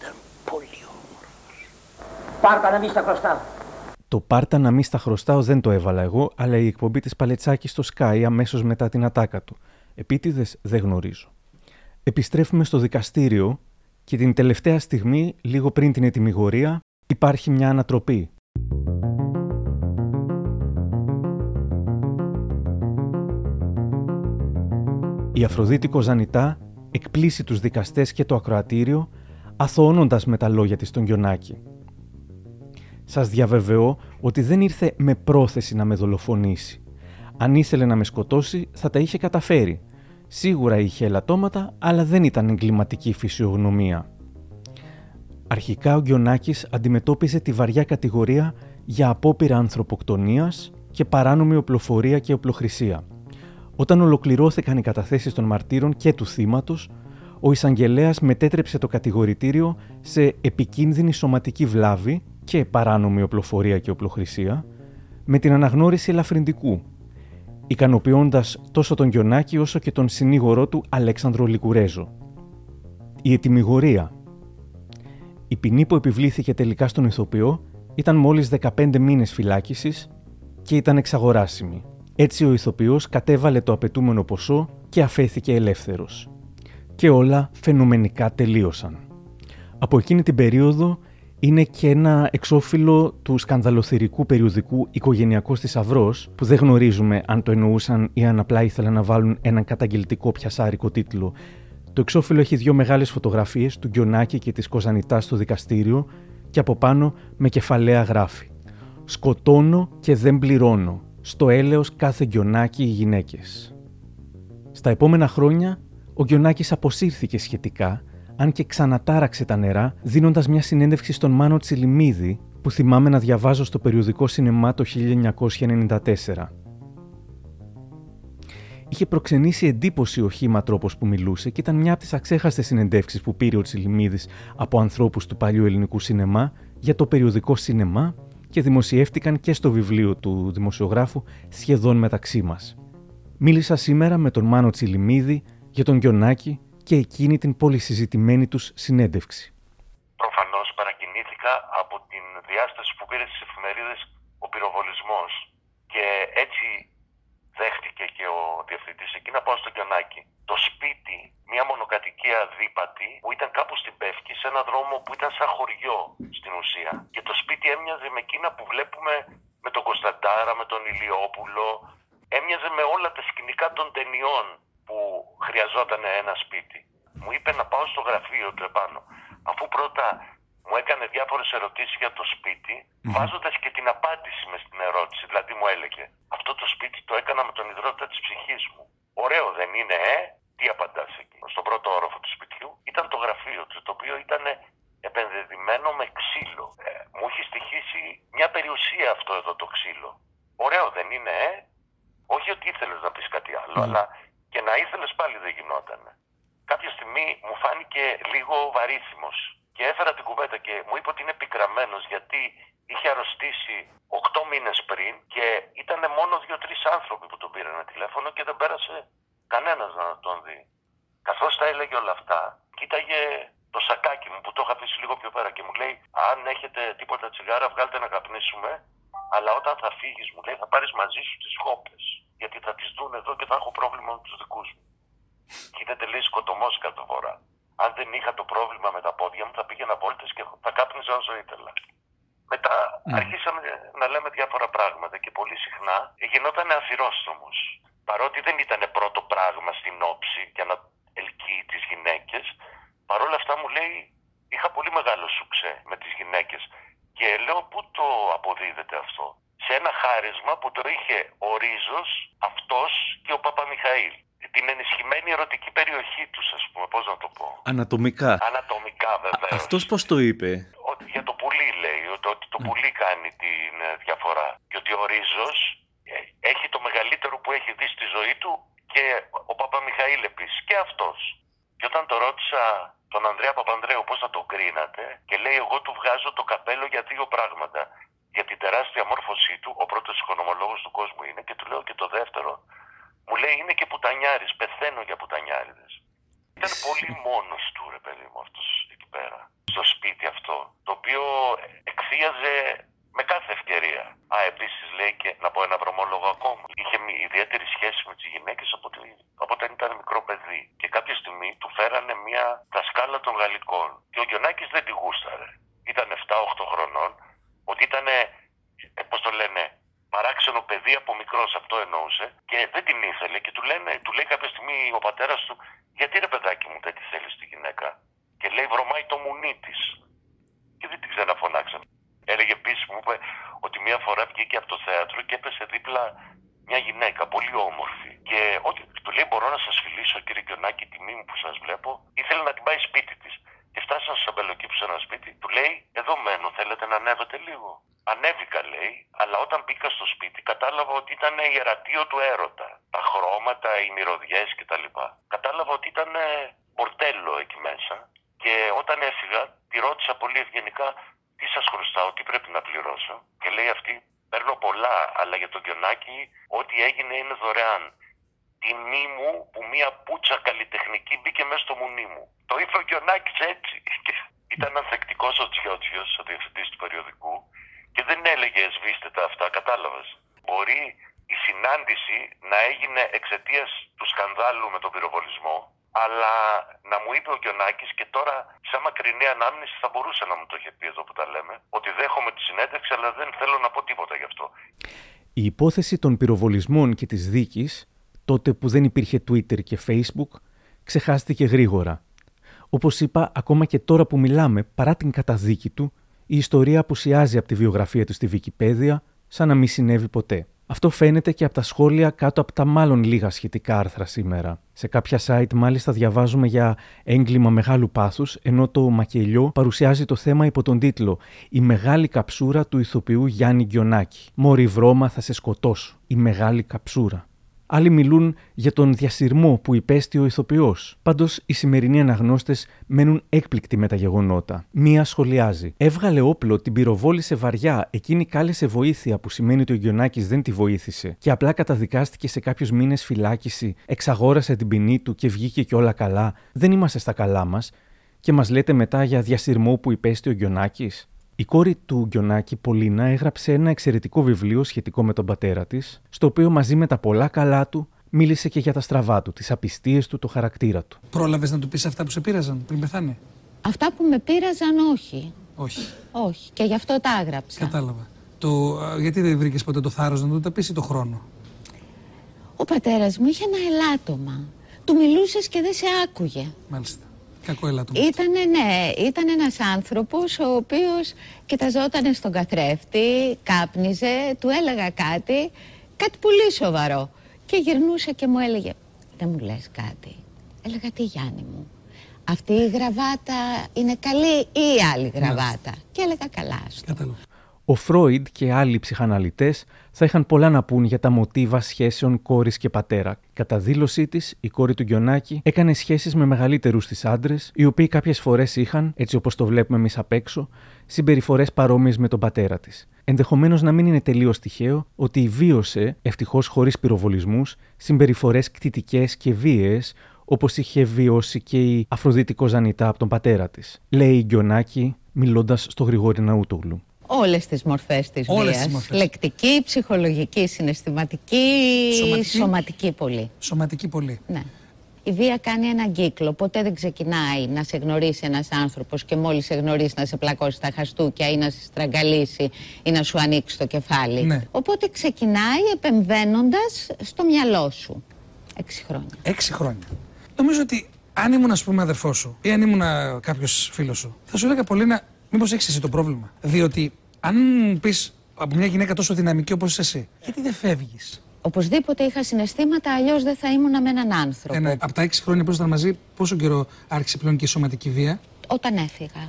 ήταν πολύ όμορφος. Πάρτα να μπεις στα χρωστά. Το πάρτα να μη στα χρωστάω δεν το έβαλα εγώ, αλλά η εκπομπή της Παλετσάκης στο Sky αμέσως μετά την ατάκα του. Επίτηδες δεν γνωρίζω. Επιστρέφουμε στο δικαστήριο και την τελευταία στιγμή, λίγο πριν την ετοιμιγορία, υπάρχει μια ανατροπή. Η Αφροδίτη Κοζανιτά εκπλήσει τους δικαστές και το ακροατήριο, αθωώνοντας με τα λόγια της τον Γιονάκη. Σας διαβεβαιώ ότι δεν ήρθε με πρόθεση να με δολοφονήσει. Αν ήθελε να με σκοτώσει, θα τα είχε καταφέρει. Σίγουρα είχε ελαττώματα, αλλά δεν ήταν εγκληματική φυσιογνωμία. Αρχικά ο Γκιονάκης αντιμετώπιζε τη βαριά κατηγορία για απόπειρα ανθρωποκτονίας και παράνομη οπλοφορία και οπλοχρησία. Όταν ολοκληρώθηκαν οι καταθέσεις των μαρτύρων και του θύματος, ο εισαγγελέας μετέτρεψε το κατηγορητήριο σε επικίνδυνη σωματική βλάβη και παράνομη οπλοφορία και οπλοχρησία, με την αναγνώριση ελαφρυντικού, ικανοποιώντας τόσο τον Γιονάκη όσο και τον συνήγορό του Αλέξανδρο Λικουρέζο. Η ετοιμιγορία. Η ποινή που επιβλήθηκε τελικά στον ηθοποιό ήταν μόλις 15 μήνες φυλάκισης και ήταν εξαγοράσιμη. Έτσι ο ηθοποιός κατέβαλε το απαιτούμενο ποσό και αφέθηκε ελεύθερος. Και όλα φαινομενικά τελείωσαν. Από εκείνη την περίοδο είναι και ένα εξώφυλλο του σκανδαλοθυρικού περιοδικού Οικογενειακό θησαυρό, που δεν γνωρίζουμε αν το εννοούσαν ή αν απλά ήθελαν να βάλουν έναν καταγγελτικό πιασάρικο τίτλο. Το εξώφυλλο έχει δύο μεγάλες φωτογραφίες του Γκιονάκη και της Κοζανιτάς στο δικαστήριο και από πάνω με κεφαλαία γράφει «Σκοτώνω και δεν πληρώνω. Στο έλεος κάθε Γκιονάκη οι γυναίκες». Στα επόμενα χρόνια, ο Γκιονάκης αποσύρθηκε σχετικά αν και ξανατάραξε τα νερά, δίνοντας μια συνέντευξη στον Μάνο Τσιλιμίδη, που θυμάμαι να διαβάζω στο περιοδικό σινεμά το 1994. Είχε προξενήσει εντύπωση ο χήμα τρόπος που μιλούσε και ήταν μια από τις αξέχαστες συνεντεύξεις που πήρε ο Τσιλιμίδης από ανθρώπους του παλιού ελληνικού σινεμά για το περιοδικό σινεμά και δημοσιεύτηκαν και στο βιβλίο του δημοσιογράφου σχεδόν μεταξύ μας. Μίλησα σήμερα με τον Μάνο Τσιλιμίδη για τον Γκιονάκη και εκείνη την πολυσυζητημένη τους συνέντευξη. Προφανώς παρακινήθηκα από την διάσταση που πήρε στις εφημερίδες ο πυροβολισμός και έτσι δέχτηκε και ο διευθυντής εκεί να πάω στο Γκιονάκι. Το σπίτι, μια μονοκατοικία δίπατη που ήταν κάπου στην Πεύκη σε ένα δρόμο που ήταν σαν χωριό στην ουσία. Και το σπίτι έμοιαζε με εκείνα που βλέπουμε με τον Κωνσταντάρα, με τον Ηλιόπουλο. Έμοιαζε με όλα τα σκηνικά των ταινιών που χρειαζόταν ένα σπίτι. Μου είπε να πάω στο γραφείο του επάνω. Αφού πρώτα μου έκανε διάφορες ερωτήσεις για το σπίτι, βάζοντας και την απάντηση με στην ερώτηση. Δηλαδή μου έλεγε, αυτό το σπίτι το έκανα με τον υδρότα της ψυχής μου. Ωραίο δεν είναι, ε? Τι απαντάς εκεί. Στον πρώτο όροφο του σπιτιού ήταν το γραφείο του, το οποίο ήταν επενδεδημένο με ξύλο. Ε, μου έχει στοιχήσει μια περιουσία αυτό εδώ το ξύλο. Ωραίο δεν είναι, ε? Όχι ότι ήθελες να πεις κάτι άλλο, αλλά και να ήθελε πάλι δεν γινόταν. Κάποια στιγμή μου φάνηκε λίγο βαρύθιμο και έφερα την κουβέντα και μου είπε ότι είναι πικραμένο γιατί είχε αρρωστήσει 8 μήνε πριν και ήταν μόνο 2-3 άνθρωποι που τον πήραν τηλέφωνο και δεν πέρασε κανένα να τον δει. Καθώ τα έλεγε όλα αυτά, κοίταγε το σακάκι μου που το είχα αφήσει λίγο πιο πέρα και μου λέει: Αν έχετε τίποτα τσιγάρα, βγάλτε να καπνίσουμε. Αλλά όταν θα φύγει, μου λέει, θα πάρει μαζί σου τι χόπε. Γιατί θα τι δουν εδώ και θα έχω πρόβλημα με του δικού μου. Και είδατε, λέει, σκοτωμό κάθε φορά. Αν δεν είχα το πρόβλημα με τα πόδια μου, θα πήγαινα βόλτε και θα κάπνιζα όσο ήθελα. Μετά αρχίσαμε να λέμε διάφορα πράγματα και πολύ συχνά γινόταν αφιρόστομο. Παρότι δεν ήταν πρώτο πράγμα στην όψη για να ελκύει τις γυναίκες, παρόλα αυτά μου λέει είχα πολύ μεγάλο σουξέ με τις γυναίκες και λέω πού το αποδίδεται αυτό; Σε ένα χάρισμα που το είχε ο Ρίζος, αυτός και ο Παπαμιχαήλ. Την ενισχυμένη ερωτική περιοχή τους, ας πούμε, πώς να το πω. Ανατομικά. Ανατομικά βέβαια. Αυτός πώς το είπε; Ότι για το πουλί λέει, ότι, ότι το πουλί κάνει την ε, διαφορά. Και ότι ο Ρίζος ε, έχει το μεγαλύτερο που έχει δει στη ζωή του και ο Παπαμιχαήλ επίσης και αυτός. Και όταν το ρώτησα τον Ανδρέα Παπανδρέου πώς θα το κρίνατε και λέει εγώ του βγάζω το καπέλο για δύο πράγματα. Για την τεράστια μόρφωσή του, ο πρώτος οικονομολόγος του κόσμου είναι και του λέω και το δεύτερο. Μου λέει είναι και πουτανιάρης, πεθαίνω για πουτανιάριδες. Ήταν πολύ μόνος του ρε παιδί μου αυτός εκεί πέρα, στο σπίτι αυτό, το οποίο εξίαζε με κάθε ευκαιρία. Α, επίση λέει και να πω ένα βρωμόλογο ακόμα. Είχε ιδιαίτερη σχέση με τι γυναίκε από, από όταν ήταν μικρό παιδί. Και κάποια στιγμή του φέρανε μια δασκάλα των γαλλικών. Και ο Γιονάκη δεν τη γούσταρε. Ήταν 7-8 χρονών. Ότι ήταν, ε, πώ το λένε, παράξενο παιδί από μικρό, αυτό εννοούσε. Και δεν την ήθελε. Και του, λένε, του λέει κάποια στιγμή ο πατέρα του, Γιατί ρε παιδάκι μου δεν τη θέλει τη γυναίκα. Και λέει βρωμάει το μουνί τη. Και δεν την ξαναφωνάξαμε. Έλεγε επίση, μου είπε ότι μία φορά βγήκε από το θέατρο και έπεσε δίπλα μια γυναίκα, πολύ όμορφη. Και ό,τι του λέει: Μπορώ να σας φιλήσω, κύριε Κιονάκη, τιμή μου που σας βλέπω. Ήθελε να την πάει σπίτι της. Και φτάσαν στο σε ένα σπίτι. Του λέει: Εδώ μένω, θέλετε να ανέβετε λίγο. Ανέβηκα, λέει, αλλά όταν μπήκα στο σπίτι κατάλαβα ότι ήταν ιερατείο του έρωτα. Τα χρώματα, οι μυρωδιέ κτλ. Κατάλαβα ότι ήταν μπορτέλο εκεί μέσα. Και όταν έφυγα, τη ρώτησα πολύ ευγενικά, τι σα χρωστάω, τι πρέπει να πληρώσω. Και λέει αυτή, παίρνω πολλά, αλλά για τον Κιονάκη ό,τι έγινε είναι δωρεάν. Τιμή μου που μία πούτσα καλλιτεχνική μπήκε μέσα στο μουνί μου. Το είπε ο Κιονάκη έτσι. Ήταν ανθεκτικό ο Τσιότσιο, ο διευθυντή του περιοδικού, και δεν έλεγε σβήστε τα αυτά, κατάλαβε. Μπορεί η συνάντηση να έγινε εξαιτία του σκανδάλου με τον πυροβολισμό αλλά να μου είπε ο Γιονάκης και τώρα σαν μακρινή ανάμνηση θα μπορούσε να μου το είχε πει εδώ που τα λέμε ότι δέχομαι τη συνέντευξη αλλά δεν θέλω να πω τίποτα γι' αυτό. Η υπόθεση των πυροβολισμών και της δίκης τότε που δεν υπήρχε Twitter και Facebook ξεχάστηκε γρήγορα. Όπως είπα, ακόμα και τώρα που μιλάμε, παρά την καταδίκη του, η ιστορία απουσιάζει από τη βιογραφία του στη Wikipedia σαν να μην συνέβη ποτέ. Αυτό φαίνεται και από τα σχόλια κάτω από τα μάλλον λίγα σχετικά άρθρα σήμερα. Σε κάποια site μάλιστα διαβάζουμε για έγκλημα μεγάλου πάθους, ενώ το μακελιό παρουσιάζει το θέμα υπό τον τίτλο «Η μεγάλη καψούρα του ηθοποιού Γιάννη Γκιονάκη». «Μωρή βρώμα θα σε σκοτώσω. Η μεγάλη καψούρα». Άλλοι μιλούν για τον διασυρμό που υπέστη ο ηθοποιός. Πάντως, οι σημερινοί αναγνώστες μένουν έκπληκτοι με τα γεγονότα. Μία σχολιάζει. Έβγαλε όπλο, την πυροβόλησε βαριά, εκείνη κάλεσε βοήθεια, που σημαίνει ότι ο Γιονάκης δεν τη βοήθησε. Και απλά καταδικάστηκε σε κάποιους μήνες φυλάκιση, εξαγόρασε την ποινή του και βγήκε και όλα καλά. Δεν είμαστε στα καλά μας. Και μας λέτε μετά για διασυρμό που υπέστη ο Γιονάκης. Η κόρη του Γκιονάκη, Πολίνα, έγραψε ένα εξαιρετικό βιβλίο σχετικό με τον πατέρα της, στο οποίο μαζί με τα πολλά καλά του μίλησε και για τα στραβά του, τις απιστίες του, το χαρακτήρα του. Πρόλαβες να του πεις αυτά που σε πείραζαν πριν πεθάνει; Αυτά που με πείραζαν, όχι. Όχι. Όχι. Και γι' αυτό τα έγραψα. Κατάλαβα. Το, γιατί δεν βρήκες ποτέ το θάρρος να του τα πεις το χρόνο; Ο πατέρας μου είχε ένα ελάττωμα. Του μιλούσες και δεν σε άκουγε. Μάλιστα. Κακό Ήτανε, ναι, ήταν ένας άνθρωπος ο οποίος κοιταζόταν στον καθρέφτη, κάπνιζε, του έλεγα κάτι, κάτι πολύ σοβαρό. Και γυρνούσε και μου έλεγε, δεν μου λες κάτι. Έλεγα, τι Γιάννη μου, αυτή η γραβάτα είναι καλή ή η άλλη γραβάτα. Και έλεγα καλά στο. Ο Φρόιντ και άλλοι ψυχαναλυτές θα είχαν πολλά να πούν για τα μοτίβα σχέσεων κόρης και πατέρα. Κατά δήλωσή της, η κόρη του Γκιονάκη έκανε σχέσεις με μεγαλύτερους της άντρες, οι οποίοι κάποιες φορές είχαν, έτσι όπως το βλέπουμε εμείς απ' έξω, συμπεριφορές παρόμοιες με τον πατέρα της. Ενδεχομένως να μην είναι τελείως τυχαίο ότι βίωσε, ευτυχώς χωρίς πυροβολισμούς, συμπεριφορές κτητικές και βίαιες, όπως είχε βιώσει και η Αφροδίτικο Ζανιτά από τον πατέρα της. Λέει η Γκιονάκη, μιλώντας στο Γρηγόρη Ναούτογλου. Όλες τις μορφές της Όλες βίας. τις μορφές. Λεκτική, ψυχολογική, συναισθηματική, Σωματική. σωματική πολύ. Σωματική πολύ. Ναι. Η βία κάνει έναν κύκλο. Ποτέ δεν ξεκινάει να σε γνωρίσει ένας άνθρωπος και μόλις σε γνωρίσει να σε πλακώσει τα χαστούκια ή να σε στραγγαλίσει ή να σου ανοίξει το κεφάλι. Ναι. Οπότε ξεκινάει επεμβαίνοντας στο μυαλό σου. Έξι χρόνια. Έξι χρόνια. Νομίζω ότι αν ήμουν, ας πούμε, αδερφός σου ή αν ήμουν κάποιος φίλος σου, θα σου έλεγα πολύ να. Μήπως έχεις εσύ το πρόβλημα; Διότι αν πεις από μια γυναίκα τόσο δυναμική όπως είσαι εσύ, γιατί δεν φεύγεις; Οπωσδήποτε είχα συναισθήματα, αλλιώς δεν θα ήμουν με έναν άνθρωπο. Ένα, από τα έξι χρόνια που ήσασταν μαζί, πόσο καιρό άρχισε πλέον και η σωματική βία; Όταν έφυγα.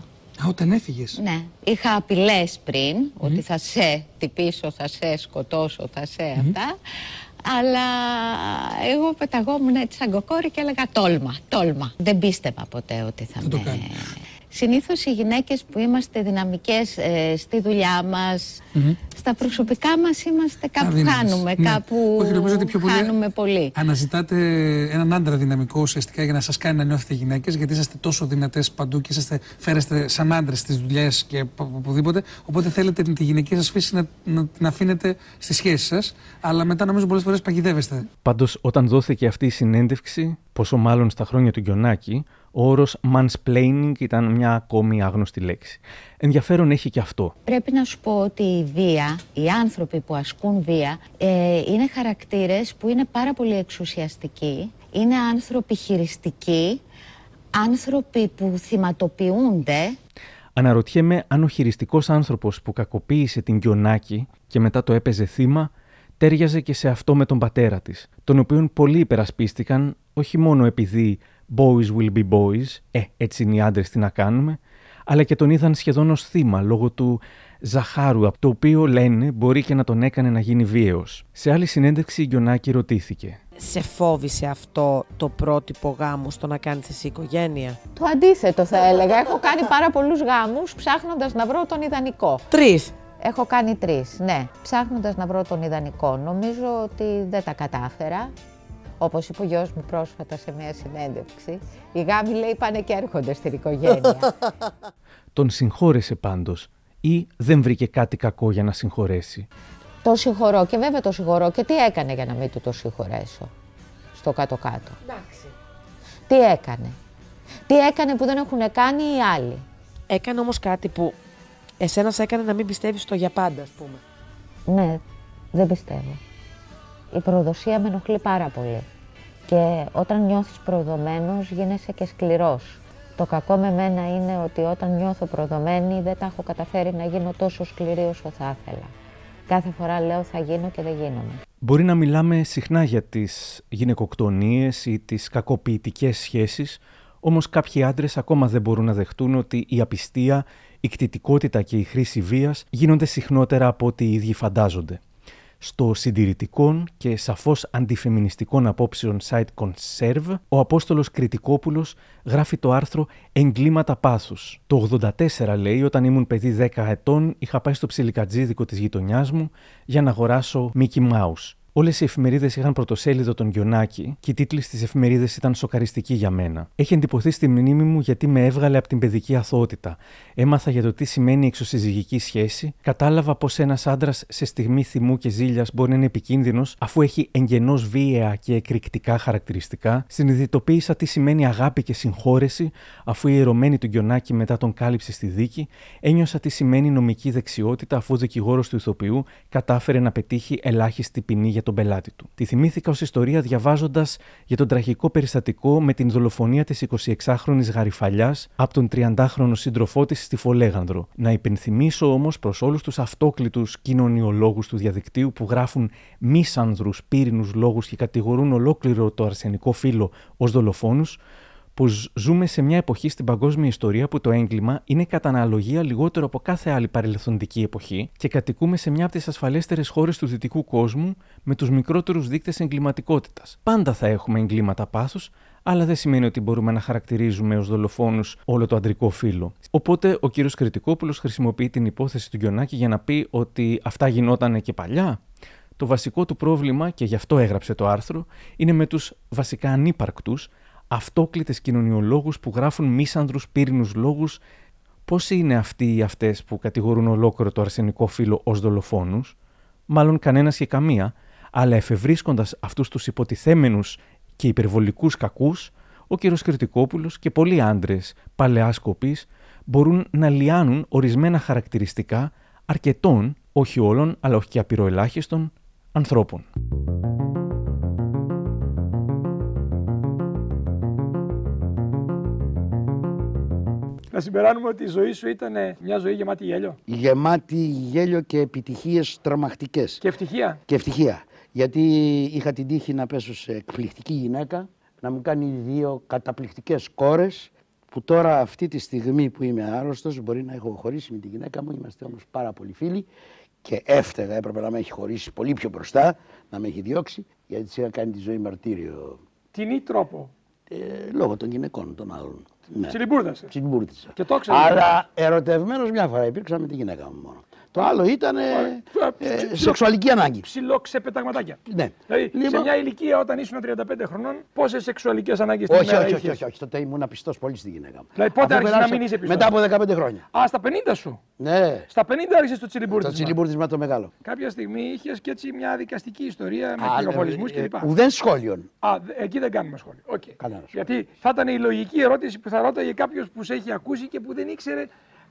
Α, όταν έφυγες; Ναι. Είχα απειλές πριν ότι θα σε τυπήσω, θα σε σκοτώσω, θα σε αυτά. Αλλά εγώ πεταγόμουν έτσι σαν κοκόρη και έλεγα τόλμα, τόλμα. Δεν πίστευα ποτέ ότι θα Δεν το με... κάνει. Συνήθως οι γυναίκες που είμαστε δυναμικές ε, στη δουλειά μας, στα προσωπικά μας είμαστε κάπου Αδύναμες. χάνουμε, Ναι. κάπου Όχι, νομίζω ότι πιο πολύ χάνουμε πολύ. Αναζητάτε έναν άντρα δυναμικό ουσιαστικά για να σας κάνει να νιώθετε γυναίκες, γιατί είσαστε τόσο δυνατές παντού και είσαστε, φέρεστε σαν άντρες στις δουλειές και από οπουδήποτε. Οπότε θέλετε τη γυναική σας φύση να, να την αφήνετε στη σχέση σας, αλλά μετά νομίζω πολλές φορές παγιδεύεστε. Πάντως, όταν δόθηκε αυτή η συνέντευξη, πόσο μάλλον στα χρόνια του Γκιονάκη, ο όρος mansplaining ήταν μια ακόμη άγνωστη λέξη. Ενδιαφέρον έχει και αυτό. Πρέπει να σου πω ότι η βία, οι άνθρωποι που ασκούν βία, ε, είναι χαρακτήρες που είναι πάρα πολύ εξουσιαστικοί, είναι άνθρωποι χειριστικοί, άνθρωποι που θυματοποιούνται. Αναρωτιέμαι αν ο χειριστικός άνθρωπος που κακοποίησε την Γκιονάκη και μετά το έπαιζε θύμα, τέριαζε και σε αυτό με τον πατέρα της, τον οποίον πολλοί υπερασπίστηκαν, όχι μόνο επειδή boys will be boys, ε, έτσι είναι οι άντρες, τι να κάνουμε, αλλά και τον είδαν σχεδόν ως θύμα λόγω του ζαχάρου, από το οποίο λένε μπορεί και να τον έκανε να γίνει βίαιος. Σε άλλη συνέντευξη η Γκιονάκη ρωτήθηκε. Σε φόβησε αυτό το πρότυπο γάμου στο να κάνεις εσύ οικογένεια; Το αντίθετο θα έλεγα. Έχω κάνει πάρα πολλούς γάμους ψάχνοντας να βρω τον ιδανικό. Τρεις. Έχω κάνει τρεις, ναι. Ψάχνοντας να βρω τον ιδανικό. Νομίζω ότι δεν τα κατάφερα. Όπως είπε ο γιος μου πρόσφατα σε μια συνέντευξη, οι γάμοι λέει πάνε και έρχονται στην οικογένεια. Τον συγχώρεσε πάντως ή δεν βρήκε κάτι κακό για να συγχωρέσει; το συγχωρώ και βέβαια το συγχωρώ και τι έκανε για να μην του το συγχωρέσω στο κάτω-κάτω; Τι έκανε; Τι έκανε που δεν έχουν κάνει οι άλλοι; Έκανε όμως κάτι που εσένας σε έκανε να μην πιστεύεις στο για πάντα, ας πούμε. Ναι, δεν πιστεύω. Η προδοσία με ενοχλεί πάρα πολύ. Και όταν νιώθεις προδομένος γίνεσαι και σκληρός. Το κακό με μένα είναι ότι όταν νιώθω προδομένη δεν τα έχω καταφέρει να γίνω τόσο σκληρή όσο θα ήθελα. Κάθε φορά λέω θα γίνω και δεν γίνομαι. Μπορεί να μιλάμε συχνά για τις γυναικοκτονίες ή τις κακοποιητικές σχέσεις, όμως κάποιοι άντρες ακόμα δεν μπορούν να δεχτούν ότι η απιστία, η κτητικότητα και η χρήση βίας γίνονται συχνότερα από ό,τι οι ίδιοι φαντάζονται. Στο συντηρητικών και σαφώς αντιφεμινιστικών απόψεων site Conserve, ο Απόστολος Κριτικόπουλος γράφει το άρθρο «Εγκλήματα πάθους». Το 84 λέει, όταν ήμουν παιδί 10 ετών, είχα πάει στο ψιλικατζίδικο της γειτονιάς μου για να αγοράσω Mickey Mouse. Όλες οι εφημερίδες είχαν πρωτοσέλιδο τον Γκιονάκη και οι τίτλοι στις εφημερίδες ήταν σοκαριστικοί για μένα. Έχει εντυπωθεί στη μνήμη μου γιατί με έβγαλε από την παιδική αθωότητα. Έμαθα για το τι σημαίνει εξωσυζυγική σχέση, κατάλαβα πως ένας άντρας σε στιγμή θυμού και ζήλιας μπορεί να είναι επικίνδυνος αφού έχει εγγενώς βίαια και εκρηκτικά χαρακτηριστικά. Συνειδητοποίησα τι σημαίνει αγάπη και συγχώρεση αφού η ερωμένη του Γκιονάκη μετά τον κάλυψε στη δίκη. Ένιωσα τι σημαίνει νομική δεξιότητα αφού ο δικηγόρος του ηθοποιού κατάφερε να πετύχει ελάχιστη ποινή για τον πελάτη του. Τη θυμήθηκα ως ιστορία διαβάζοντας για τον τραγικό περιστατικό με την δολοφονία της 26χρονη Γαριφαλιάς από τον 30χρονο σύντροφό της στη Φολέγανδρο. Να υπενθυμίσω όμως προς όλους τους αυτόκλητους κοινωνιολόγους του διαδικτύου που γράφουν μίσανδρου πύρινους λόγους και κατηγορούν ολόκληρο το αρσενικό φύλλο ως δολοφόνους, πω ζούμε σε μια εποχή στην παγκόσμια ιστορία που το έγκλημα είναι κατά αναλογία λιγότερο από κάθε άλλη παρελθοντική εποχή και κατοικούμε σε μια από τις ασφαλέστερες χώρες του δυτικού κόσμου με τους μικρότερους δείκτες εγκληματικότητας. Πάντα θα έχουμε εγκλήματα πάθους, αλλά δεν σημαίνει ότι μπορούμε να χαρακτηρίζουμε ως δολοφόνους όλο το αντρικό φύλλο. Οπότε ο κύριος Κρητικόπουλος χρησιμοποιεί την υπόθεση του Γκιονάκη για να πει ότι αυτά γινόταν και παλιά. Το βασικό του πρόβλημα, και γι' αυτό έγραψε το άρθρο, είναι με τους βασικά ανύπαρκτους, αυτόκλητες κοινωνιολόγους που γράφουν μίσανδρους πύρινους λόγους. Πόσοι είναι αυτοί ή αυτές που κατηγορούν ολόκληρο το αρσενικό φύλλο ως δολοφόνους, μάλλον κανένας και καμία, αλλά εφευρίσκοντας αυτούς τους υποτιθέμενους και υπερβολικούς κακούς, ο κ. Κρητικόπουλος και πολλοί άντρες παλαιά μπορούν να λιάνουν ορισμένα χαρακτηριστικά αρκετών, όχι όλων, αλλά όχι και απειροελάχιστων, ανθρώπων. Να συμπεράνουμε ότι η ζωή σου ήταν μια ζωή γεμάτη γέλιο. Γεμάτη γέλιο και επιτυχίες τρομακτικές. Και ευτυχία. Και ευτυχία. Γιατί είχα την τύχη να πέσω σε εκπληκτική γυναίκα, να μου κάνει δύο καταπληκτικές κόρες, που τώρα αυτή τη στιγμή που είμαι άρρωστος μπορεί να έχω χωρίσει με τη γυναίκα μου, είμαστε όμως πάρα πολύ φίλοι και έφταιγα, έπρεπε να με έχει χωρίσει πολύ πιο μπροστά, να με έχει διώξει, γιατί της είχα κάνει τη ζωή μαρτύριο. Τι ή τρόπο. Ε, λόγω των γυναικών των άλλων. Ναι. Τσιλιμπούρδασε. Τσιλιμπούρδησα. Και το ξέρω. Αλλά ερωτευμένος μια φορά υπήρξα με τη γυναίκα μου μόνο. Το άλλο ήταν ε, ε, σεξουαλική ανάγκη. Ψηλό ξεπεταγματάκια. Ναι. Δηλαδή σε Λοιπόν- μια ηλικία όταν ήσουν 35 χρονών, πόσες σεξουαλικές ανάγκες την Όχι, ημέρα όχι, όχι, είχες; όχι, όχι. Τότε ήμουν πιστό πολύ στη γυναίκα μου. Δηλαδή πότε Αφού άρχισες να περάσα- μην είσαι πιστός. Μετά από 15 χρόνια. Α, στα 50 σου; Ναι. Στα 50 άρχισες το τσιλιμπούρδισμα. Το τσιλιμπούρδισμα το μεγάλο. Κάποια στιγμή είχες και έτσι μια δικαστική ιστορία με Α, πυροβολισμού ε, κλπ. ε, Ουδέν σχόλιον. Α, δε- εκεί δεν κάνουμε σχόλιο. Okay. Κανένας. Γιατί θα ήταν η λογική ερώτηση που θα ρώταγε κάποιος που σε έχει ακούσει και που δεν ήξερε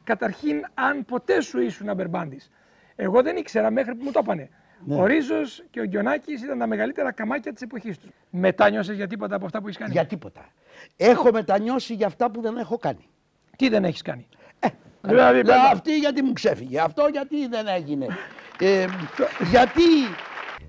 καταρχήν αν ποτέ σου ήσουν αμπερμπάντης. Εγώ δεν ήξερα μέχρι που μου το έπανε. Ναι. Ο Ρίζος και ο Γκιονάκη ήταν τα μεγαλύτερα καμάκια της εποχής τους. Μετάνιωσε για τίποτα από αυτά που έχεις κάνει; Για τίποτα. Έχω μετανιώσει για αυτά που δεν έχω κάνει. Τι δεν έχεις κάνει; Δηλαδή, Δηλαδή, πάντα. αυτή γιατί μου ξέφυγε, αυτό γιατί δεν έγινε. Ε, γιατί;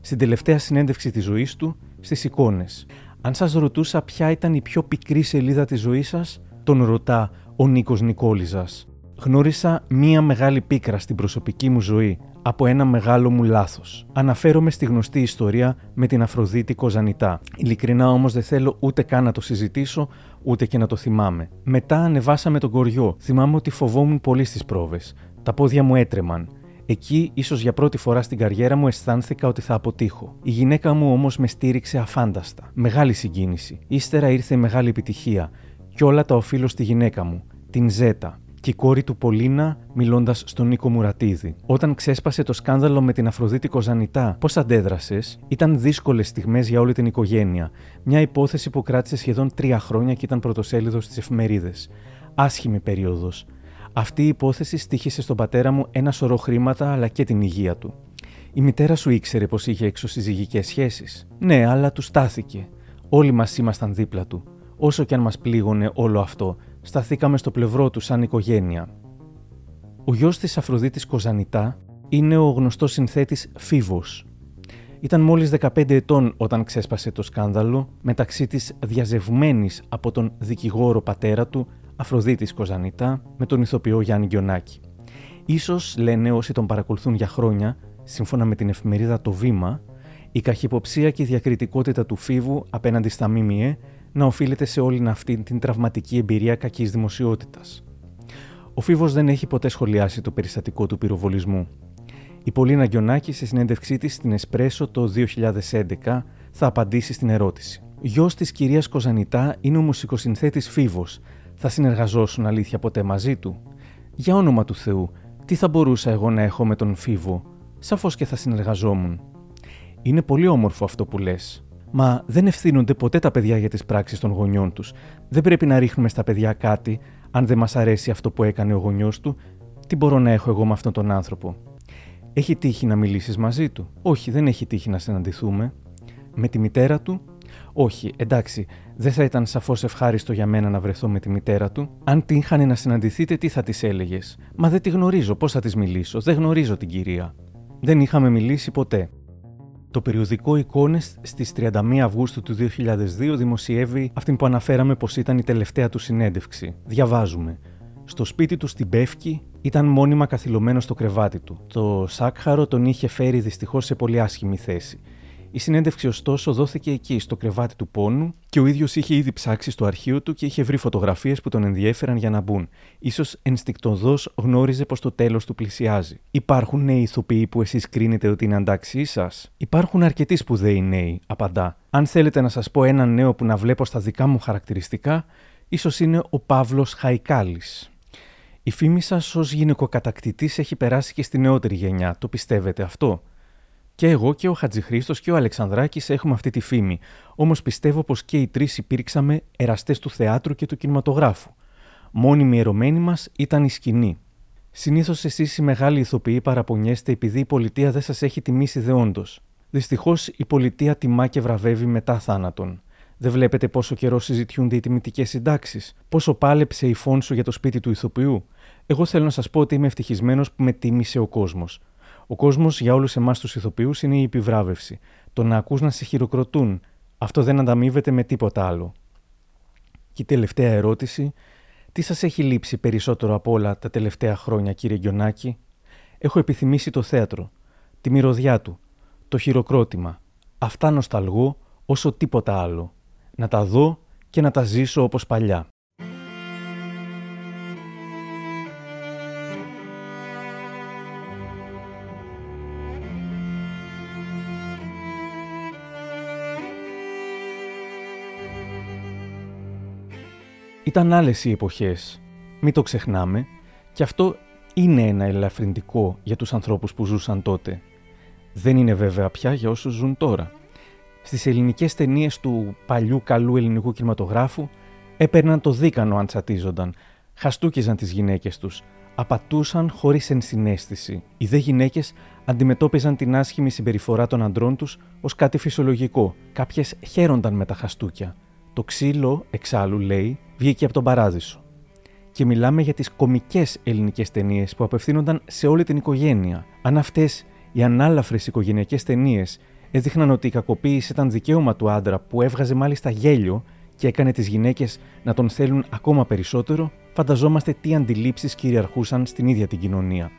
Στην τελευταία συνέντευξη της ζωής του, στις εικόνες. Αν σας ρωτούσα ποια ήταν η πιο πικρή σελίδα της ζωής σας, τον ρωτά ο Νίκος Νικόλιζας. Γνώρισα μία μεγάλη πίκρα στην προσωπική μου ζωή από ένα μεγάλο μου λάθος. Αναφέρομαι στη γνωστή ιστορία με την Αφροδίτη Κοζανιτά. Ειλικρινά όμως δεν θέλω ούτε καν να το συζητήσω, ούτε και να το θυμάμαι. Μετά ανεβάσαμε τον κοριό. Θυμάμαι ότι φοβόμουν πολύ στις πρόβες. Τα πόδια μου έτρεμαν. Εκεί, ίσως για πρώτη φορά στην καριέρα μου, αισθάνθηκα ότι θα αποτύχω. Η γυναίκα μου όμως με στήριξε αφάνταστα. Μεγάλη συγκίνηση. Ύστερα ήρθε η μεγάλη επιτυχία. Και όλα τα οφείλω στη γυναίκα μου, την Ζέτα. Και η κόρη του Πολίνα, μιλώντας στον Νίκο Μουρατίδη. Όταν ξέσπασε το σκάνδαλο με την Αφροδίτη Κοζανιτά, πώς αντέδρασες, ήταν δύσκολες στιγμές για όλη την οικογένεια. Μια υπόθεση που κράτησε σχεδόν τρία χρόνια και ήταν πρωτοσέλιδος στις εφημερίδες. Άσχημη περίοδος. Αυτή η υπόθεση στήχησε στον πατέρα μου ένα σωρό χρήματα αλλά και την υγεία του. Η μητέρα σου ήξερε πως είχε εξωσυζυγικές σχέσεις. Ναι, αλλά του στάθηκε. Όλοι μας ήμασταν δίπλα του. Όσο και αν μας πλήγωνε όλο αυτό, σταθήκαμε στο πλευρό του σαν οικογένεια. Ο γιος της Αφροδίτης Κοζανιτά είναι ο γνωστός συνθέτης Φίβος. Ήταν μόλις 15 ετών όταν ξέσπασε το σκάνδαλο μεταξύ της διαζευμένης από τον δικηγόρο πατέρα του Αφροδίτης Κοζανιτά με τον ηθοποιό Γιάννη Γκιονάκη. Ίσως, λένε όσοι τον παρακολουθούν για χρόνια, σύμφωνα με την εφημερίδα Το Βήμα, η καχυποψία και η διακριτικότητα του Φίβου απέναντι στα ΜΜΕ να οφείλεται σε όλη αυτή την τραυματική εμπειρία κακής δημοσιότητας. Ο Φίβος δεν έχει ποτέ σχολιάσει το περιστατικό του πυροβολισμού. Η Πολίνα Γκιονάκη σε συνέντευξή της στην Εσπρέσο το 2011 θα απαντήσει στην ερώτηση. Γιος της κυρίας Κοζανιτά είναι ο μουσικοσυνθέτης Φίβος. Θα συνεργαζόσουν αλήθεια ποτέ μαζί του; Για όνομα του Θεού, τι θα μπορούσα εγώ να έχω με τον Φίβο; Σαφώς και θα συνεργαζόμουν. Είναι πολύ όμορφο αυτό που λες. Μα δεν ευθύνονται ποτέ τα παιδιά για τις πράξεις των γονιών τους. Δεν πρέπει να ρίχνουμε στα παιδιά κάτι, αν δεν μας αρέσει αυτό που έκανε ο γονιός του, τι μπορώ να έχω εγώ με αυτόν τον άνθρωπο; Έχει τύχει να μιλήσεις μαζί του; Όχι, δεν έχει τύχει να συναντηθούμε. Με τη μητέρα του; Όχι, εντάξει, δεν θα ήταν σαφώς ευχάριστο για μένα να βρεθώ με τη μητέρα του. Αν την είχαν να συναντηθείτε, τι θα της έλεγες; Μα δεν τη γνωρίζω, πώς θα της μιλήσω, δεν γνωρίζω την κυρία. Δεν είχαμε μιλήσει ποτέ. Το περιοδικό Εικόνες στις 31 Αυγούστου του 2002 δημοσιεύει αυτή που αναφέραμε πως ήταν η τελευταία του συνέντευξη. Διαβάζουμε. Στο σπίτι του στην Πεύκη ήταν μόνιμα καθυλωμένο στο κρεβάτι του. Το σάκχαρο τον είχε φέρει δυστυχώς σε πολύ άσχημη θέση. Η συνέντευξη, ωστόσο, δόθηκε εκεί, στο κρεβάτι του πόνου, και ο ίδιος είχε ήδη ψάξει στο αρχείο του και είχε βρει φωτογραφίες που τον ενδιέφεραν για να μπουν. σω ενστικτοδός γνώριζε πως το τέλος του πλησιάζει. Υπάρχουν νέοι ηθοποιοί που εσείς κρίνετε ότι είναι αντάξιοι σας; Υπάρχουν αρκετοί σπουδαίοι νέοι, απαντά. Αν θέλετε να σας πω έναν νέο που να βλέπω στα δικά μου χαρακτηριστικά, ίσως είναι ο Παύλος Χαϊκάλης. Η φήμη σας ως γυναικοκατακτητής έχει περάσει και στη νεότερη γενιά. Το πιστεύετε αυτό; Και εγώ και ο Χατζηχρήστος και ο Αλεξανδράκης έχουμε αυτή τη φήμη. Όμως πιστεύω πως και οι τρεις υπήρξαμε εραστές του θεάτρου και του κινηματογράφου. Μόνιμη ερωμένη μας ήταν η σκηνή. Συνήθως εσείς οι μεγάλοι ηθοποιοί παραπονιέστε επειδή η πολιτεία δεν σας έχει τιμήσει δεόντως. Δυστυχώς η πολιτεία τιμά και βραβεύει μετά θάνατον. Δεν βλέπετε πόσο καιρό συζητιούνται οι τιμητικές συντάξεις, πόσο πάλεψε η φόνσου για το σπίτι του ηθοποιού; Εγώ θέλω να σας πω ότι είμαι ευτυχισμένος που με τίμησε ο κόσμος. Ο κόσμος για όλους εμάς τους ηθοποιούς είναι η επιβράβευση. Το να ακούς να σε χειροκροτούν. Αυτό δεν ανταμείβεται με τίποτα άλλο. Και η τελευταία ερώτηση. Τι σας έχει λείψει περισσότερο από όλα τα τελευταία χρόνια, κύριε Γκιονάκη. Έχω επιθυμήσει το θέατρο, τη μυρωδιά του, το χειροκρότημα. Αυτά νοσταλγώ όσο τίποτα άλλο. Να τα δω και να τα ζήσω όπως παλιά. Ήταν άλλες οι εποχές. Μην το ξεχνάμε. Και αυτό είναι ένα ελαφρυντικό για τους ανθρώπους που ζούσαν τότε. Δεν είναι βέβαια πια για όσους ζουν τώρα. Στις ελληνικές ταινίες του παλιού καλού ελληνικού κινηματογράφου έπαιρναν το δίκανο αν τσατίζονταν, χαστούκιζαν τις γυναίκες τους, απατούσαν χωρίς ενσυναίσθηση. Οι δε γυναίκες αντιμετώπιζαν την άσχημη συμπεριφορά των αντρών τους ως κάτι φυσιολογικό. Κάποιες χαίρονταν με τα χαστούκια. Το ξύλο, εξάλλου, λέει, βγήκε από τον παράδεισο. Και μιλάμε για τις κομικές ελληνικές ταινίες που απευθύνονταν σε όλη την οικογένεια. Αν αυτές οι ανάλαφρες οικογενειακές ταινίες έδειχναν ότι η κακοποίηση ήταν δικαίωμα του άντρα που έβγαζε μάλιστα γέλιο και έκανε τις γυναίκες να τον θέλουν ακόμα περισσότερο, φανταζόμαστε τι αντιλήψεις κυριαρχούσαν στην ίδια την κοινωνία.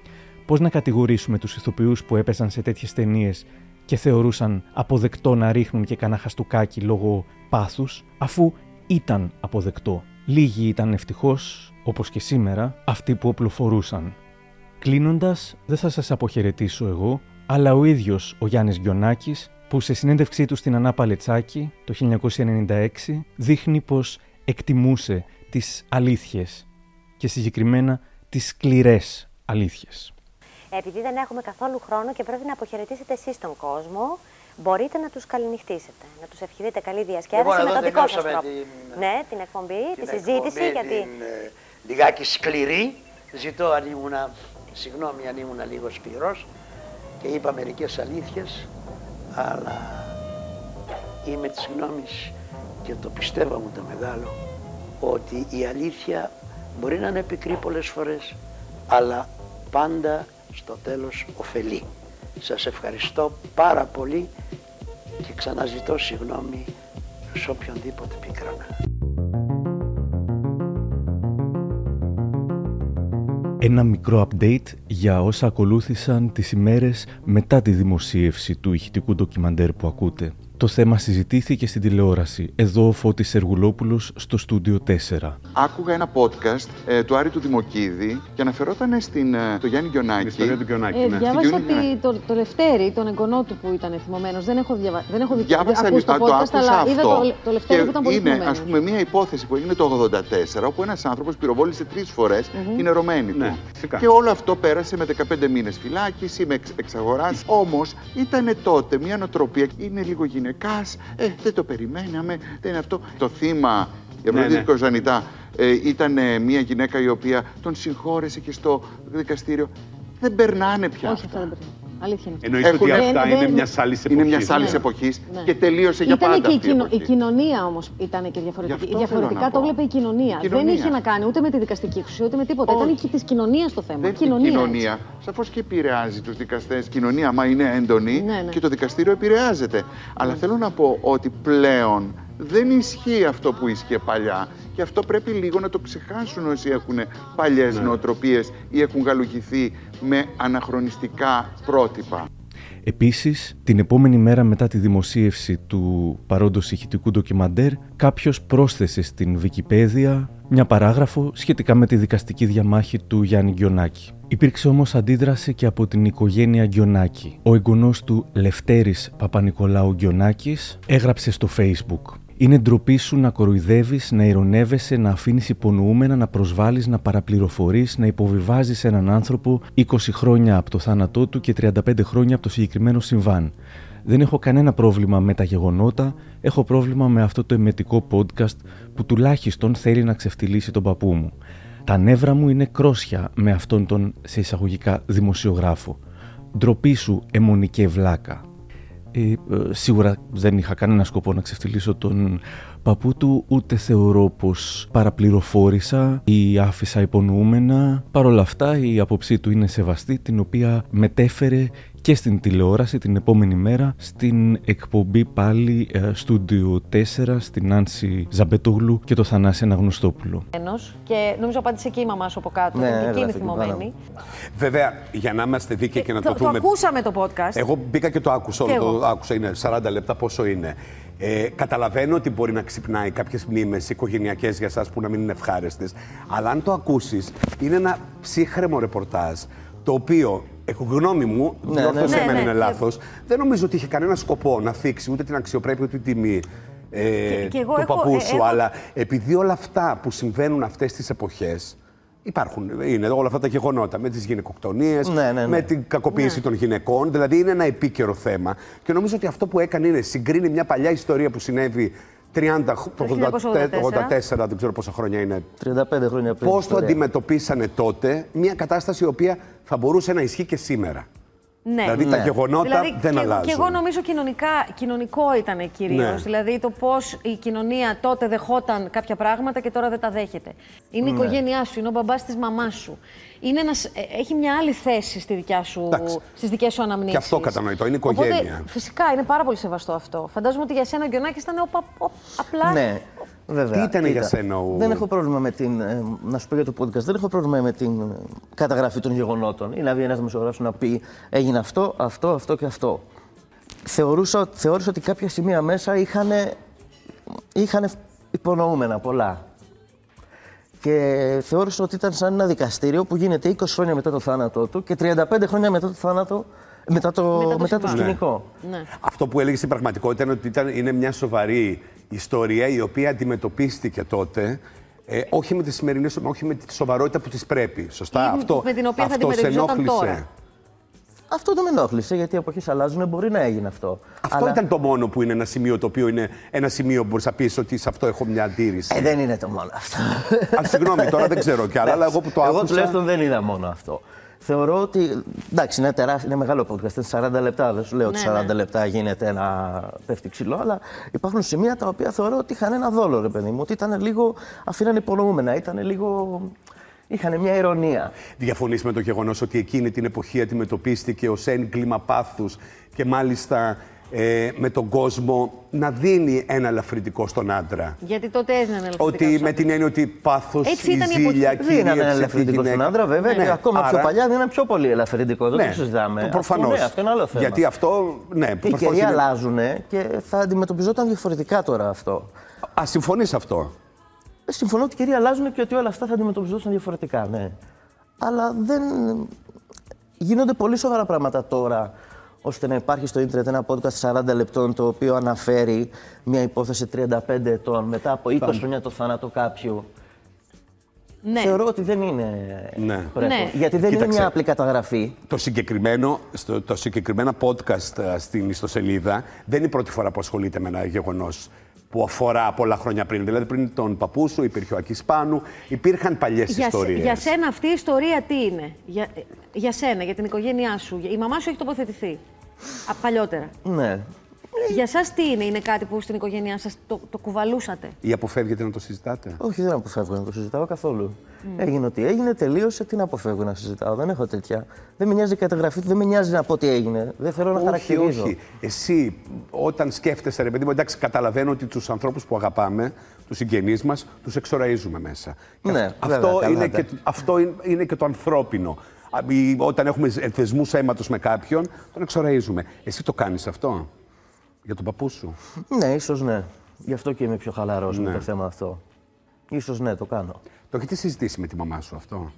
Πώς να κατηγορήσουμε τους ηθοποιούς που έπεσαν σε τέτοιες ταινίες και θεωρούσαν αποδεκτό να ρίχνουν και κανένα χαστούκάκι λόγω πάθους, αφού ήταν αποδεκτό. Λίγοι ήταν ευτυχώς, όπως και σήμερα, αυτοί που οπλοφορούσαν. Κλείνοντας, δεν θα σας αποχαιρετήσω εγώ, αλλά ο ίδιος ο Γιάννης Γκιονάκη, που σε συνέντευξή του στην Ανά Παλετσάκη το 1996 δείχνει πως εκτιμούσε τις αλήθειες και συγκεκριμένα τις σκληρές αλήθειες. Επειδή δεν έχουμε καθόλου χρόνο και πρέπει να αποχαιρετήσετε εσείς τον κόσμο, μπορείτε να τους καληνυχτήσετε, να τους ευχηθείτε καλή διασκέδαση λοιπόν, με τον δικό σας τρόπο. Την, ναι, την εκπομπή, την τη συζήτηση. Εκπομπή, γιατί... Την, ε, λιγάκι σκληρή. Ζητώ αν ήμουν, συγγνώμη αν ήμουν λίγο σκληρός και είπα μερικές αλήθειες, αλλά είμαι της γνώμης και το πιστεύω μου το μεγάλο, ότι η αλήθεια μπορεί να είναι πικρή πολλές φορές, αλλά πάντα στο τέλος ωφελεί. Σας ευχαριστώ πάρα πολύ και ξαναζητώ συγγνώμη σε οποιονδήποτε πίκρανα. Ένα μικρό update για όσα ακολούθησαν τις ημέρες μετά τη δημοσίευση του ηχητικού ντοκιμαντέρ που ακούτε. Το θέμα συζητήθηκε στην τηλεόραση. Εδώ ο Φώτης Σεργουλόπουλος στο στούντιο 4. Άκουγα ένα podcast ε, του Άρη του Δημοκίδη και αναφερόταν στην, ε, το Γιάννη Γιονάκη. Την ιστορία του Γιονάκη, ε, ναι. Διάβασα ότι το, το Λευτέρη, τον εγγονό του που ήταν θυμωμένος. Δεν έχω, διαβα... δεν έχω Διάβασα ακούσει το podcast, το αλλά αυτό. είδα το, το Λευτέρη και που ήταν πολύ είναι, θυμωμένος. ας πούμε, μια υπόθεση που έγινε το 1984, όπου ένας άνθρωπος πυροβόλησε τρεις φορές Μμμ. την ερωμένη του. Ναι, φυσικά. Και όλο αυτό πέρασε με 15 μήνες φυλάκιση, με εξ, εξαγοράς. Όμως ήταν τότε μια νοοτροπία, είναι λίγο γυναικάς, ε, δεν το περιμέναμε, δεν είναι αυτό. Το θύμα, η Ναι, Αφροδίτη ναι. Κοζανιτά, ε, ήταν ε, μια γυναίκα η οποία τον συγχώρεσε και στο δικαστήριο. Δεν περνάνε πια Όχι, αυτά. αυτά δεν περνάνε. Αλήθεια είναι. Εννοείται ότι αυτά είναι μια άλλη εποχή. Είναι μια άλλη Ναι. εποχής Ναι. και τελείωσε για Ήταν πάντα. και η, αυτή η κοινο- εποχή. η κοινωνία όμως ήταν και διαφορετική. Γι' αυτό θέλω Διαφορετικά να το πω. έβλεπε η κοινωνία. Η κοινωνία. Δεν είχε να κάνει ούτε με τη δικαστική εξουσία ούτε με τίποτα. Όχι. Ήταν και της κοινωνίας το θέμα. Δεν είναι η κοινωνία. Σαφώς και επηρεάζει τους δικαστές. Κοινωνία, μα είναι έντονη Ναι, ναι. και το δικαστήριο επηρεάζεται. Αλλά θέλω να πω ότι πλέον δεν ισχύει αυτό που ίσχυε παλιά. Και αυτό πρέπει λίγο να το ξεχάσουν όσοι έχουν παλιές Ναι. νοοτροπίες ή έχουν γαλουχηθεί με αναχρονιστικά πρότυπα. Επίσης, την επόμενη μέρα μετά τη δημοσίευση του παρόντος ηχητικού ντοκιμαντέρ, κάποιος πρόσθεσε στην Wikipedia μια παράγραφο σχετικά με τη δικαστική διαμάχη του Γιάννη Γκιονάκη. Υπήρξε όμως αντίδραση και από την οικογένεια Γκιονάκη. Ο εγγονός του Λευτέρης Παπα-Νικολάου Γκιονάκης έγραψε στο Facebook είναι ντροπή σου να κοροϊδεύεις, να ηρωνεύεσαι, να αφήνεις υπονοούμενα, να προσβάλλεις, να παραπληροφορείς, να υποβιβάζεις έναν άνθρωπο 20 χρόνια από το θάνατό του και 35 χρόνια από το συγκεκριμένο συμβάν. Δεν έχω κανένα πρόβλημα με τα γεγονότα, έχω πρόβλημα με αυτό το εμετικό podcast που τουλάχιστον θέλει να ξεφτυλίσει τον παππού μου. Τα νεύρα μου είναι κρόσια με αυτόν τον σε εισαγωγικά δημοσιογράφο. Ντροπή σου, αιμονικέ βλάκα. Ε, ε, σίγουρα δεν είχα κανένα σκοπό να ξεφτυλίσω τον παππού του, ούτε θεωρώ πως παραπληροφόρησα ή άφησα υπονοούμενα. Παρ' όλα αυτά η άποψή του είναι σεβαστή, την οποία μετέφερε και στην τηλεόραση την επόμενη μέρα στην εκπομπή πάλι ε, Studio 4 στην Άνση Ζαμπετόγλου και το Θανάση Αναγνωστόπουλο. Ένος Και νομίζω απάντησε και η μαμά σου από κάτω. Ναι, γιατί και είναι έγραφε εκεί πάνω. θυμωμένη. Βέβαια, για να είμαστε δίκαιοι και να το, Το, το δούμε. ακούσαμε το podcast. Εγώ μπήκα και το άκουσα, Και όλο εγώ. το άκουσα, είναι 40 λεπτά πόσο είναι. Ε, καταλαβαίνω ότι μπορεί να ξυπνάει κάποιες μνήμες οικογενειακές για εσάς που να μην είναι ευχάριστες, αλλά αν το ακούσεις, είναι ένα ψύχρεμο ρεπορτάζ, το οποίο, έχω γνώμη μου, Ναι, διόρθωσέ ναι, με αν ναι, είναι ναι. λάθος, δεν νομίζω ότι είχε κανένα σκοπό να θίξει ούτε την αξιοπρέπεια ούτε την τιμή ε, Και- και εγώ του έχω- παππού ε, σου, έχω- αλλά επειδή όλα αυτά που συμβαίνουν αυτές τις εποχές, Υπάρχουν, είναι όλα αυτά τα γεγονότα με τις γυναικοκτονίες, Ναι, ναι, ναι. με την κακοποίηση Ναι. των γυναικών. Δηλαδή είναι ένα επίκαιρο θέμα. Και νομίζω ότι αυτό που έκανε είναι συγκρίνει μια παλιά ιστορία που συνέβη 30, Το 84, δεν ξέρω πόσα χρόνια είναι. 35 χρόνια πριν. Πώς το ιστορία. αντιμετωπίσανε τότε μια κατάσταση η οποία θα μπορούσε να ισχύει και σήμερα; Ναι. Δηλαδή τα γεγονότα δηλαδή, δεν και, αλλάζουν. Και εγώ νομίζω κοινωνικά, κοινωνικό ήταν κυρίως. Ναι. Δηλαδή το πώς η κοινωνία τότε δεχόταν κάποια πράγματα και τώρα δεν τα δέχεται. Είναι η Ναι. οικογένειά σου, είναι ο μπαμπάς της μαμάς σου. Είναι ένας, ε, έχει μια άλλη θέση στη δικιά σου, Εντάξει. στις δικές σου αναμνήσεις. Και αυτό κατανοητό, είναι οικογένεια. Οπότε, φυσικά είναι πάρα πολύ σεβαστό αυτό. Φαντάζομαι ότι για σένα ο Γκιονάκης ήταν ο, πα- ο- απλά. Ναι, βέβαια. Τι ήταν για Κοίτα, σένα ο- Δεν έχω πρόβλημα με την. ε, να σου πω για το podcast, δεν έχω πρόβλημα με την ε, καταγραφή των γεγονότων. Ή να βγει ένας δημοσιογράφος να πει έγινε αυτό, αυτό, αυτό και αυτό. Θεωρούσα, θεώρησα ότι κάποια σημεία μέσα είχαν είχαν υπονοούμενα πολλά. Και θεώρησα ότι ήταν σαν ένα δικαστήριο που γίνεται 20 χρόνια μετά το θάνατό του και 35 χρόνια μετά το θάνατο, μετά το, Μετά το μετά το συμβάν. σκηνικό. Ναι. Αυτό που έλεγες στην πραγματικότητα είναι ότι ήταν, είναι μια σοβαρή ιστορία η οποία αντιμετωπίστηκε τότε. Ε, όχι με τη σημερινή, σο- όχι με τη σοβαρότητα που της πρέπει. Σωστά; Ή αυτό, με την οποία θα αυτό σε αντιμετωπιζόταν ενόχλησε. τώρα. Αυτό δεν με ενόχλησε γιατί οι εποχές αλλάζουν, μπορεί να έγινε αυτό. Αυτό ήταν το μόνο που είναι ένα σημείο το οποίο είναι ένα σημείο που μπορείς να πεις ότι σε αυτό έχω μια αντίρρηση. Ε, δεν είναι το μόνο αυτό. Α, συγγνώμη, τώρα δεν ξέρω κι άλλα, αλλά εγώ που το Εγώ άκουσα. τουλάχιστον δεν είδα μόνο αυτό. Θεωρώ ότι. Εντάξει, είναι, τεράστιο, είναι μεγάλο podcast, είναι 40 λεπτά. Δεν σου λέω ότι Ναι, 40 ναι. λεπτά γίνεται να πέφτει ξύλο, αλλά υπάρχουν σημεία τα οποία θεωρώ ότι είχαν ένα δόλο, ρε παιδί μου. Ότι ήταν λίγο. αφήνανε υπονοούμενα, ήταν λίγο. είχαν μια ηρωνία. Διαφωνείς με το γεγονός ότι εκείνη την εποχή αντιμετωπίστηκε ως έγκλημα πάθους και μάλιστα ε, με τον κόσμο να δίνει ένα ελαφρυντικό στον άντρα. Γιατί τότε έδιναν ελαφρυντικά Ότι στους με άντρες. την έννοια ότι πάθος, Έτσι η ήταν η εποχή. ζήλια, Δίνανε ένα κυρίευσε τη ελαφρυντικό στον γυναίκα. άντρα, βέβαια, Ναι, και ακόμα πιο άρα- παλιά δίνανε πιο πολύ ελαφρυντικό. Δεν Ναι, το συζητάμε. προφανώς. Αυτό, ναι, αυτό είναι άλλο θέμα. Γιατί αυτό, ναι, Οι προφανώς καιροί είναι- αλλάζουν και θα αντιμετωπιζόταν διαφορετικά τώρα αυτό. Α, συμφωνείς αυτό; Ε, Συμφωνώ ότι οι καιροί αλλάζουν και ότι όλα αυτά θα αντιμετωπιζόταν διαφορετικά, ναι. Αλλά δεν. Γίνονται πολύ σοβαρά πράγματα τώρα ώστε να υπάρχει στο ίντερνετ ένα podcast 40 λεπτών το οποίο αναφέρει μια υπόθεση 35 ετών μετά από 20 χρόνια το θάνατο κάποιου. Ναι. Θεωρώ ότι δεν είναι Ναι. correct. Ναι. Γιατί δεν Κοίταξε. είναι μια απλή καταγραφή. Το συγκεκριμένο, στο, το συγκεκριμένα podcast α, στην ιστοσελίδα δεν είναι η πρώτη φορά που ασχολείται με ένα γεγονός που αφορά πολλά χρόνια πριν. Δηλαδή, πριν τον παππού σου υπήρχε ο Ακισπάνου, υπήρχαν παλιές ιστορίες. Για σένα αυτή η ιστορία τι είναι, για, για σένα, για την οικογένειά σου. Η μαμά σου έχει τοποθετηθεί. Α, παλιότερα. Ναι. Για εσά τι είναι, είναι κάτι που στην οικογένειά σας το, το κουβαλούσατε; Ή αποφεύγετε να το συζητάτε; Όχι, δεν αποφεύγω να το συζητάω καθόλου. Έγινε ό,τι έγινε, τελείωσε. Τι να αποφεύγω να συζητάω. Δεν έχω τέτοια. Δεν με νοιάζει η καταγραφή του, δεν με νοιάζει να πω τι έγινε. Δεν θέλω να όχι, χαρακτηρίζω. όχι. Εσύ, όταν σκέφτεσαι, ρε παιδί μου, εντάξει, καταλαβαίνω ότι τους ανθρώπους που αγαπάμε, τους συγγενείς μας, τους εξοραίζουμε μέσα. Και Ναι, αυτό, βέβαια, αυτό, καλά, είναι ναι. και, αυτό είναι, είναι και το ανθρώπινο. Α, ή Όταν έχουμε θεσμού αίματος με κάποιον, τον εξοραίζουμε. Εσύ το κάνεις αυτό; Για τον παππού σου. Ναι, ίσως ναι. Γι' αυτό και είμαι πιο χαλαρός με Ναι. το θέμα αυτό. σω ναι, το κάνω. Το έχετε συζητήσει με τη μαμά σου αυτό;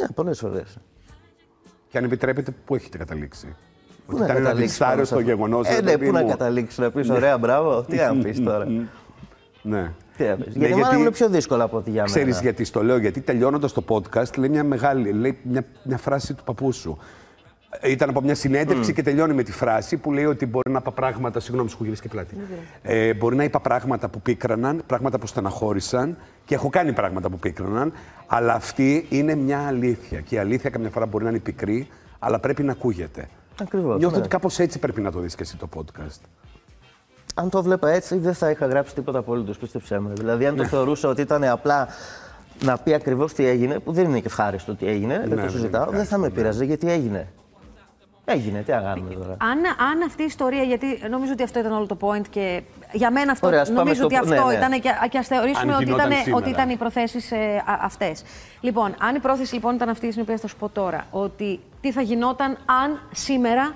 Ναι, πολλές φορές. Και αν επιτρέπετε, πού έχετε καταλήξει; Ότι να ήταν ένα καταλήξει πάνω διστάριο σε στο αυτό. γεγονός. Ε, ναι, πού να καταλήξει, να πεις ωραία, μπράβο. Τι να πεις τώρα. Ναι. Τι να πεις. Γιατί μάλλον είναι πιο δύσκολο από ότι για μένα. Ξέρεις γιατί στο λέω, γιατί τελειώνοντας το podcast λέει μια μεγάλη, λέει μια, μια φράση του παππού σου. Ε, Ήταν από μια συνέντευξη και τελειώνει με τη φράση που λέει ότι μπορεί να είπα πράγματα. Συγγνώμη, σου έχω γυρίσει και πλάτη. Ε, μπορεί να είπα πράγματα που πίκραναν, πράγματα που στεναχώρησαν και έχω κάνει πράγματα που πίκραναν, αλλά αυτή είναι μια αλήθεια. Και η αλήθεια καμιά φορά μπορεί να είναι πικρή, αλλά πρέπει να ακούγεται. Ακριβώς, Νιώθω ναι. ότι κάπως έτσι πρέπει να το δεις και εσύ το podcast. Αν το βλέπα έτσι, δεν θα είχα γράψει τίποτα απολύτω, πίστεψέ με. Δηλαδή, αν το θεωρούσα ότι ήταν απλά να πει ακριβώς τι έγινε, που δεν είναι και ευχάριστο τι έγινε, δεν Ναι, το δεν συζητάω, είναι δεν θα με πείραζε γιατί έγινε. Έγινε, τι να κάνουμε τώρα. Αν, αν αυτή η ιστορία, γιατί νομίζω ότι αυτό ήταν όλο το point και για μένα αυτό Ωραία, ας πάμε νομίζω στο- ότι αυτό ναι, ναι. ήταν και, και ας θεωρήσουμε Αν ότι γινόταν ήταν, σήμερα. ότι ήταν οι προθέσεις ε, α- αυτές. Λοιπόν, αν η πρόθεση λοιπόν ήταν αυτή στην οποία θα σου πω τώρα, ότι τι θα γινόταν αν σήμερα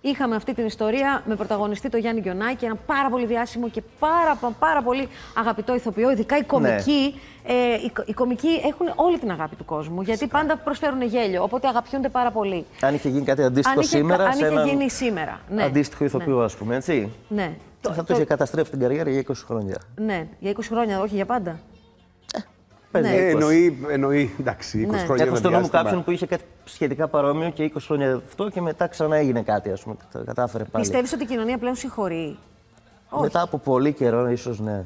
είχαμε αυτή την ιστορία με πρωταγωνιστή το Γιάννη Γκιονάκη, ένα πάρα πολύ διάσημο και πάρα, πα- πάρα πολύ αγαπητό ηθοποιό, ειδικά οι κομικοί. Ε, οι, κο- οι κομικοί έχουν όλη την αγάπη του κόσμου, γιατί πάντα προσφέρουν γέλιο, οπότε αγαπιούνται πάρα πολύ. Αν είχε γίνει κάτι αντίστοιχο Αν είχε, σήμερα, αν σε είχε έναν γίνει σήμερα. Ναι. αντίστοιχο ηθοποιό, ας πούμε, έτσι. Ναι. Θα το είχε καταστρέψει την καριέρα για 20 χρόνια. Ναι, για 20 χρόνια, όχι για πάντα. Πέντε, Ναι. Ε, 20. εννοεί, εννοεί, εντάξει, 20 Ναι. χρόνια Έχω ένα στο νου μου διάστημα. κάποιον που είχε κάτι σχετικά παρόμοιο και 20 χρόνια αυτό και μετά ξανά έγινε κάτι, ας πούμε. και Το κατάφερε πάλι. Πιστεύεις ότι η κοινωνία πλέον συγχωρεί; Όχι. Μετά από πολύ καιρό, ίσως ναι.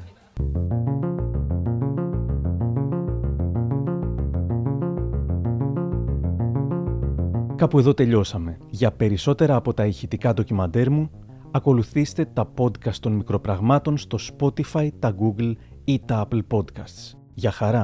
Κάπου εδώ τελειώσαμε. Για περισσότερα από τα ηχητικά ντοκιμαντέρ μου, ακολουθήστε τα podcast των μικροπραγμάτων στο Spotify, τα Google ή τα Apple Podcasts. Για χαρά!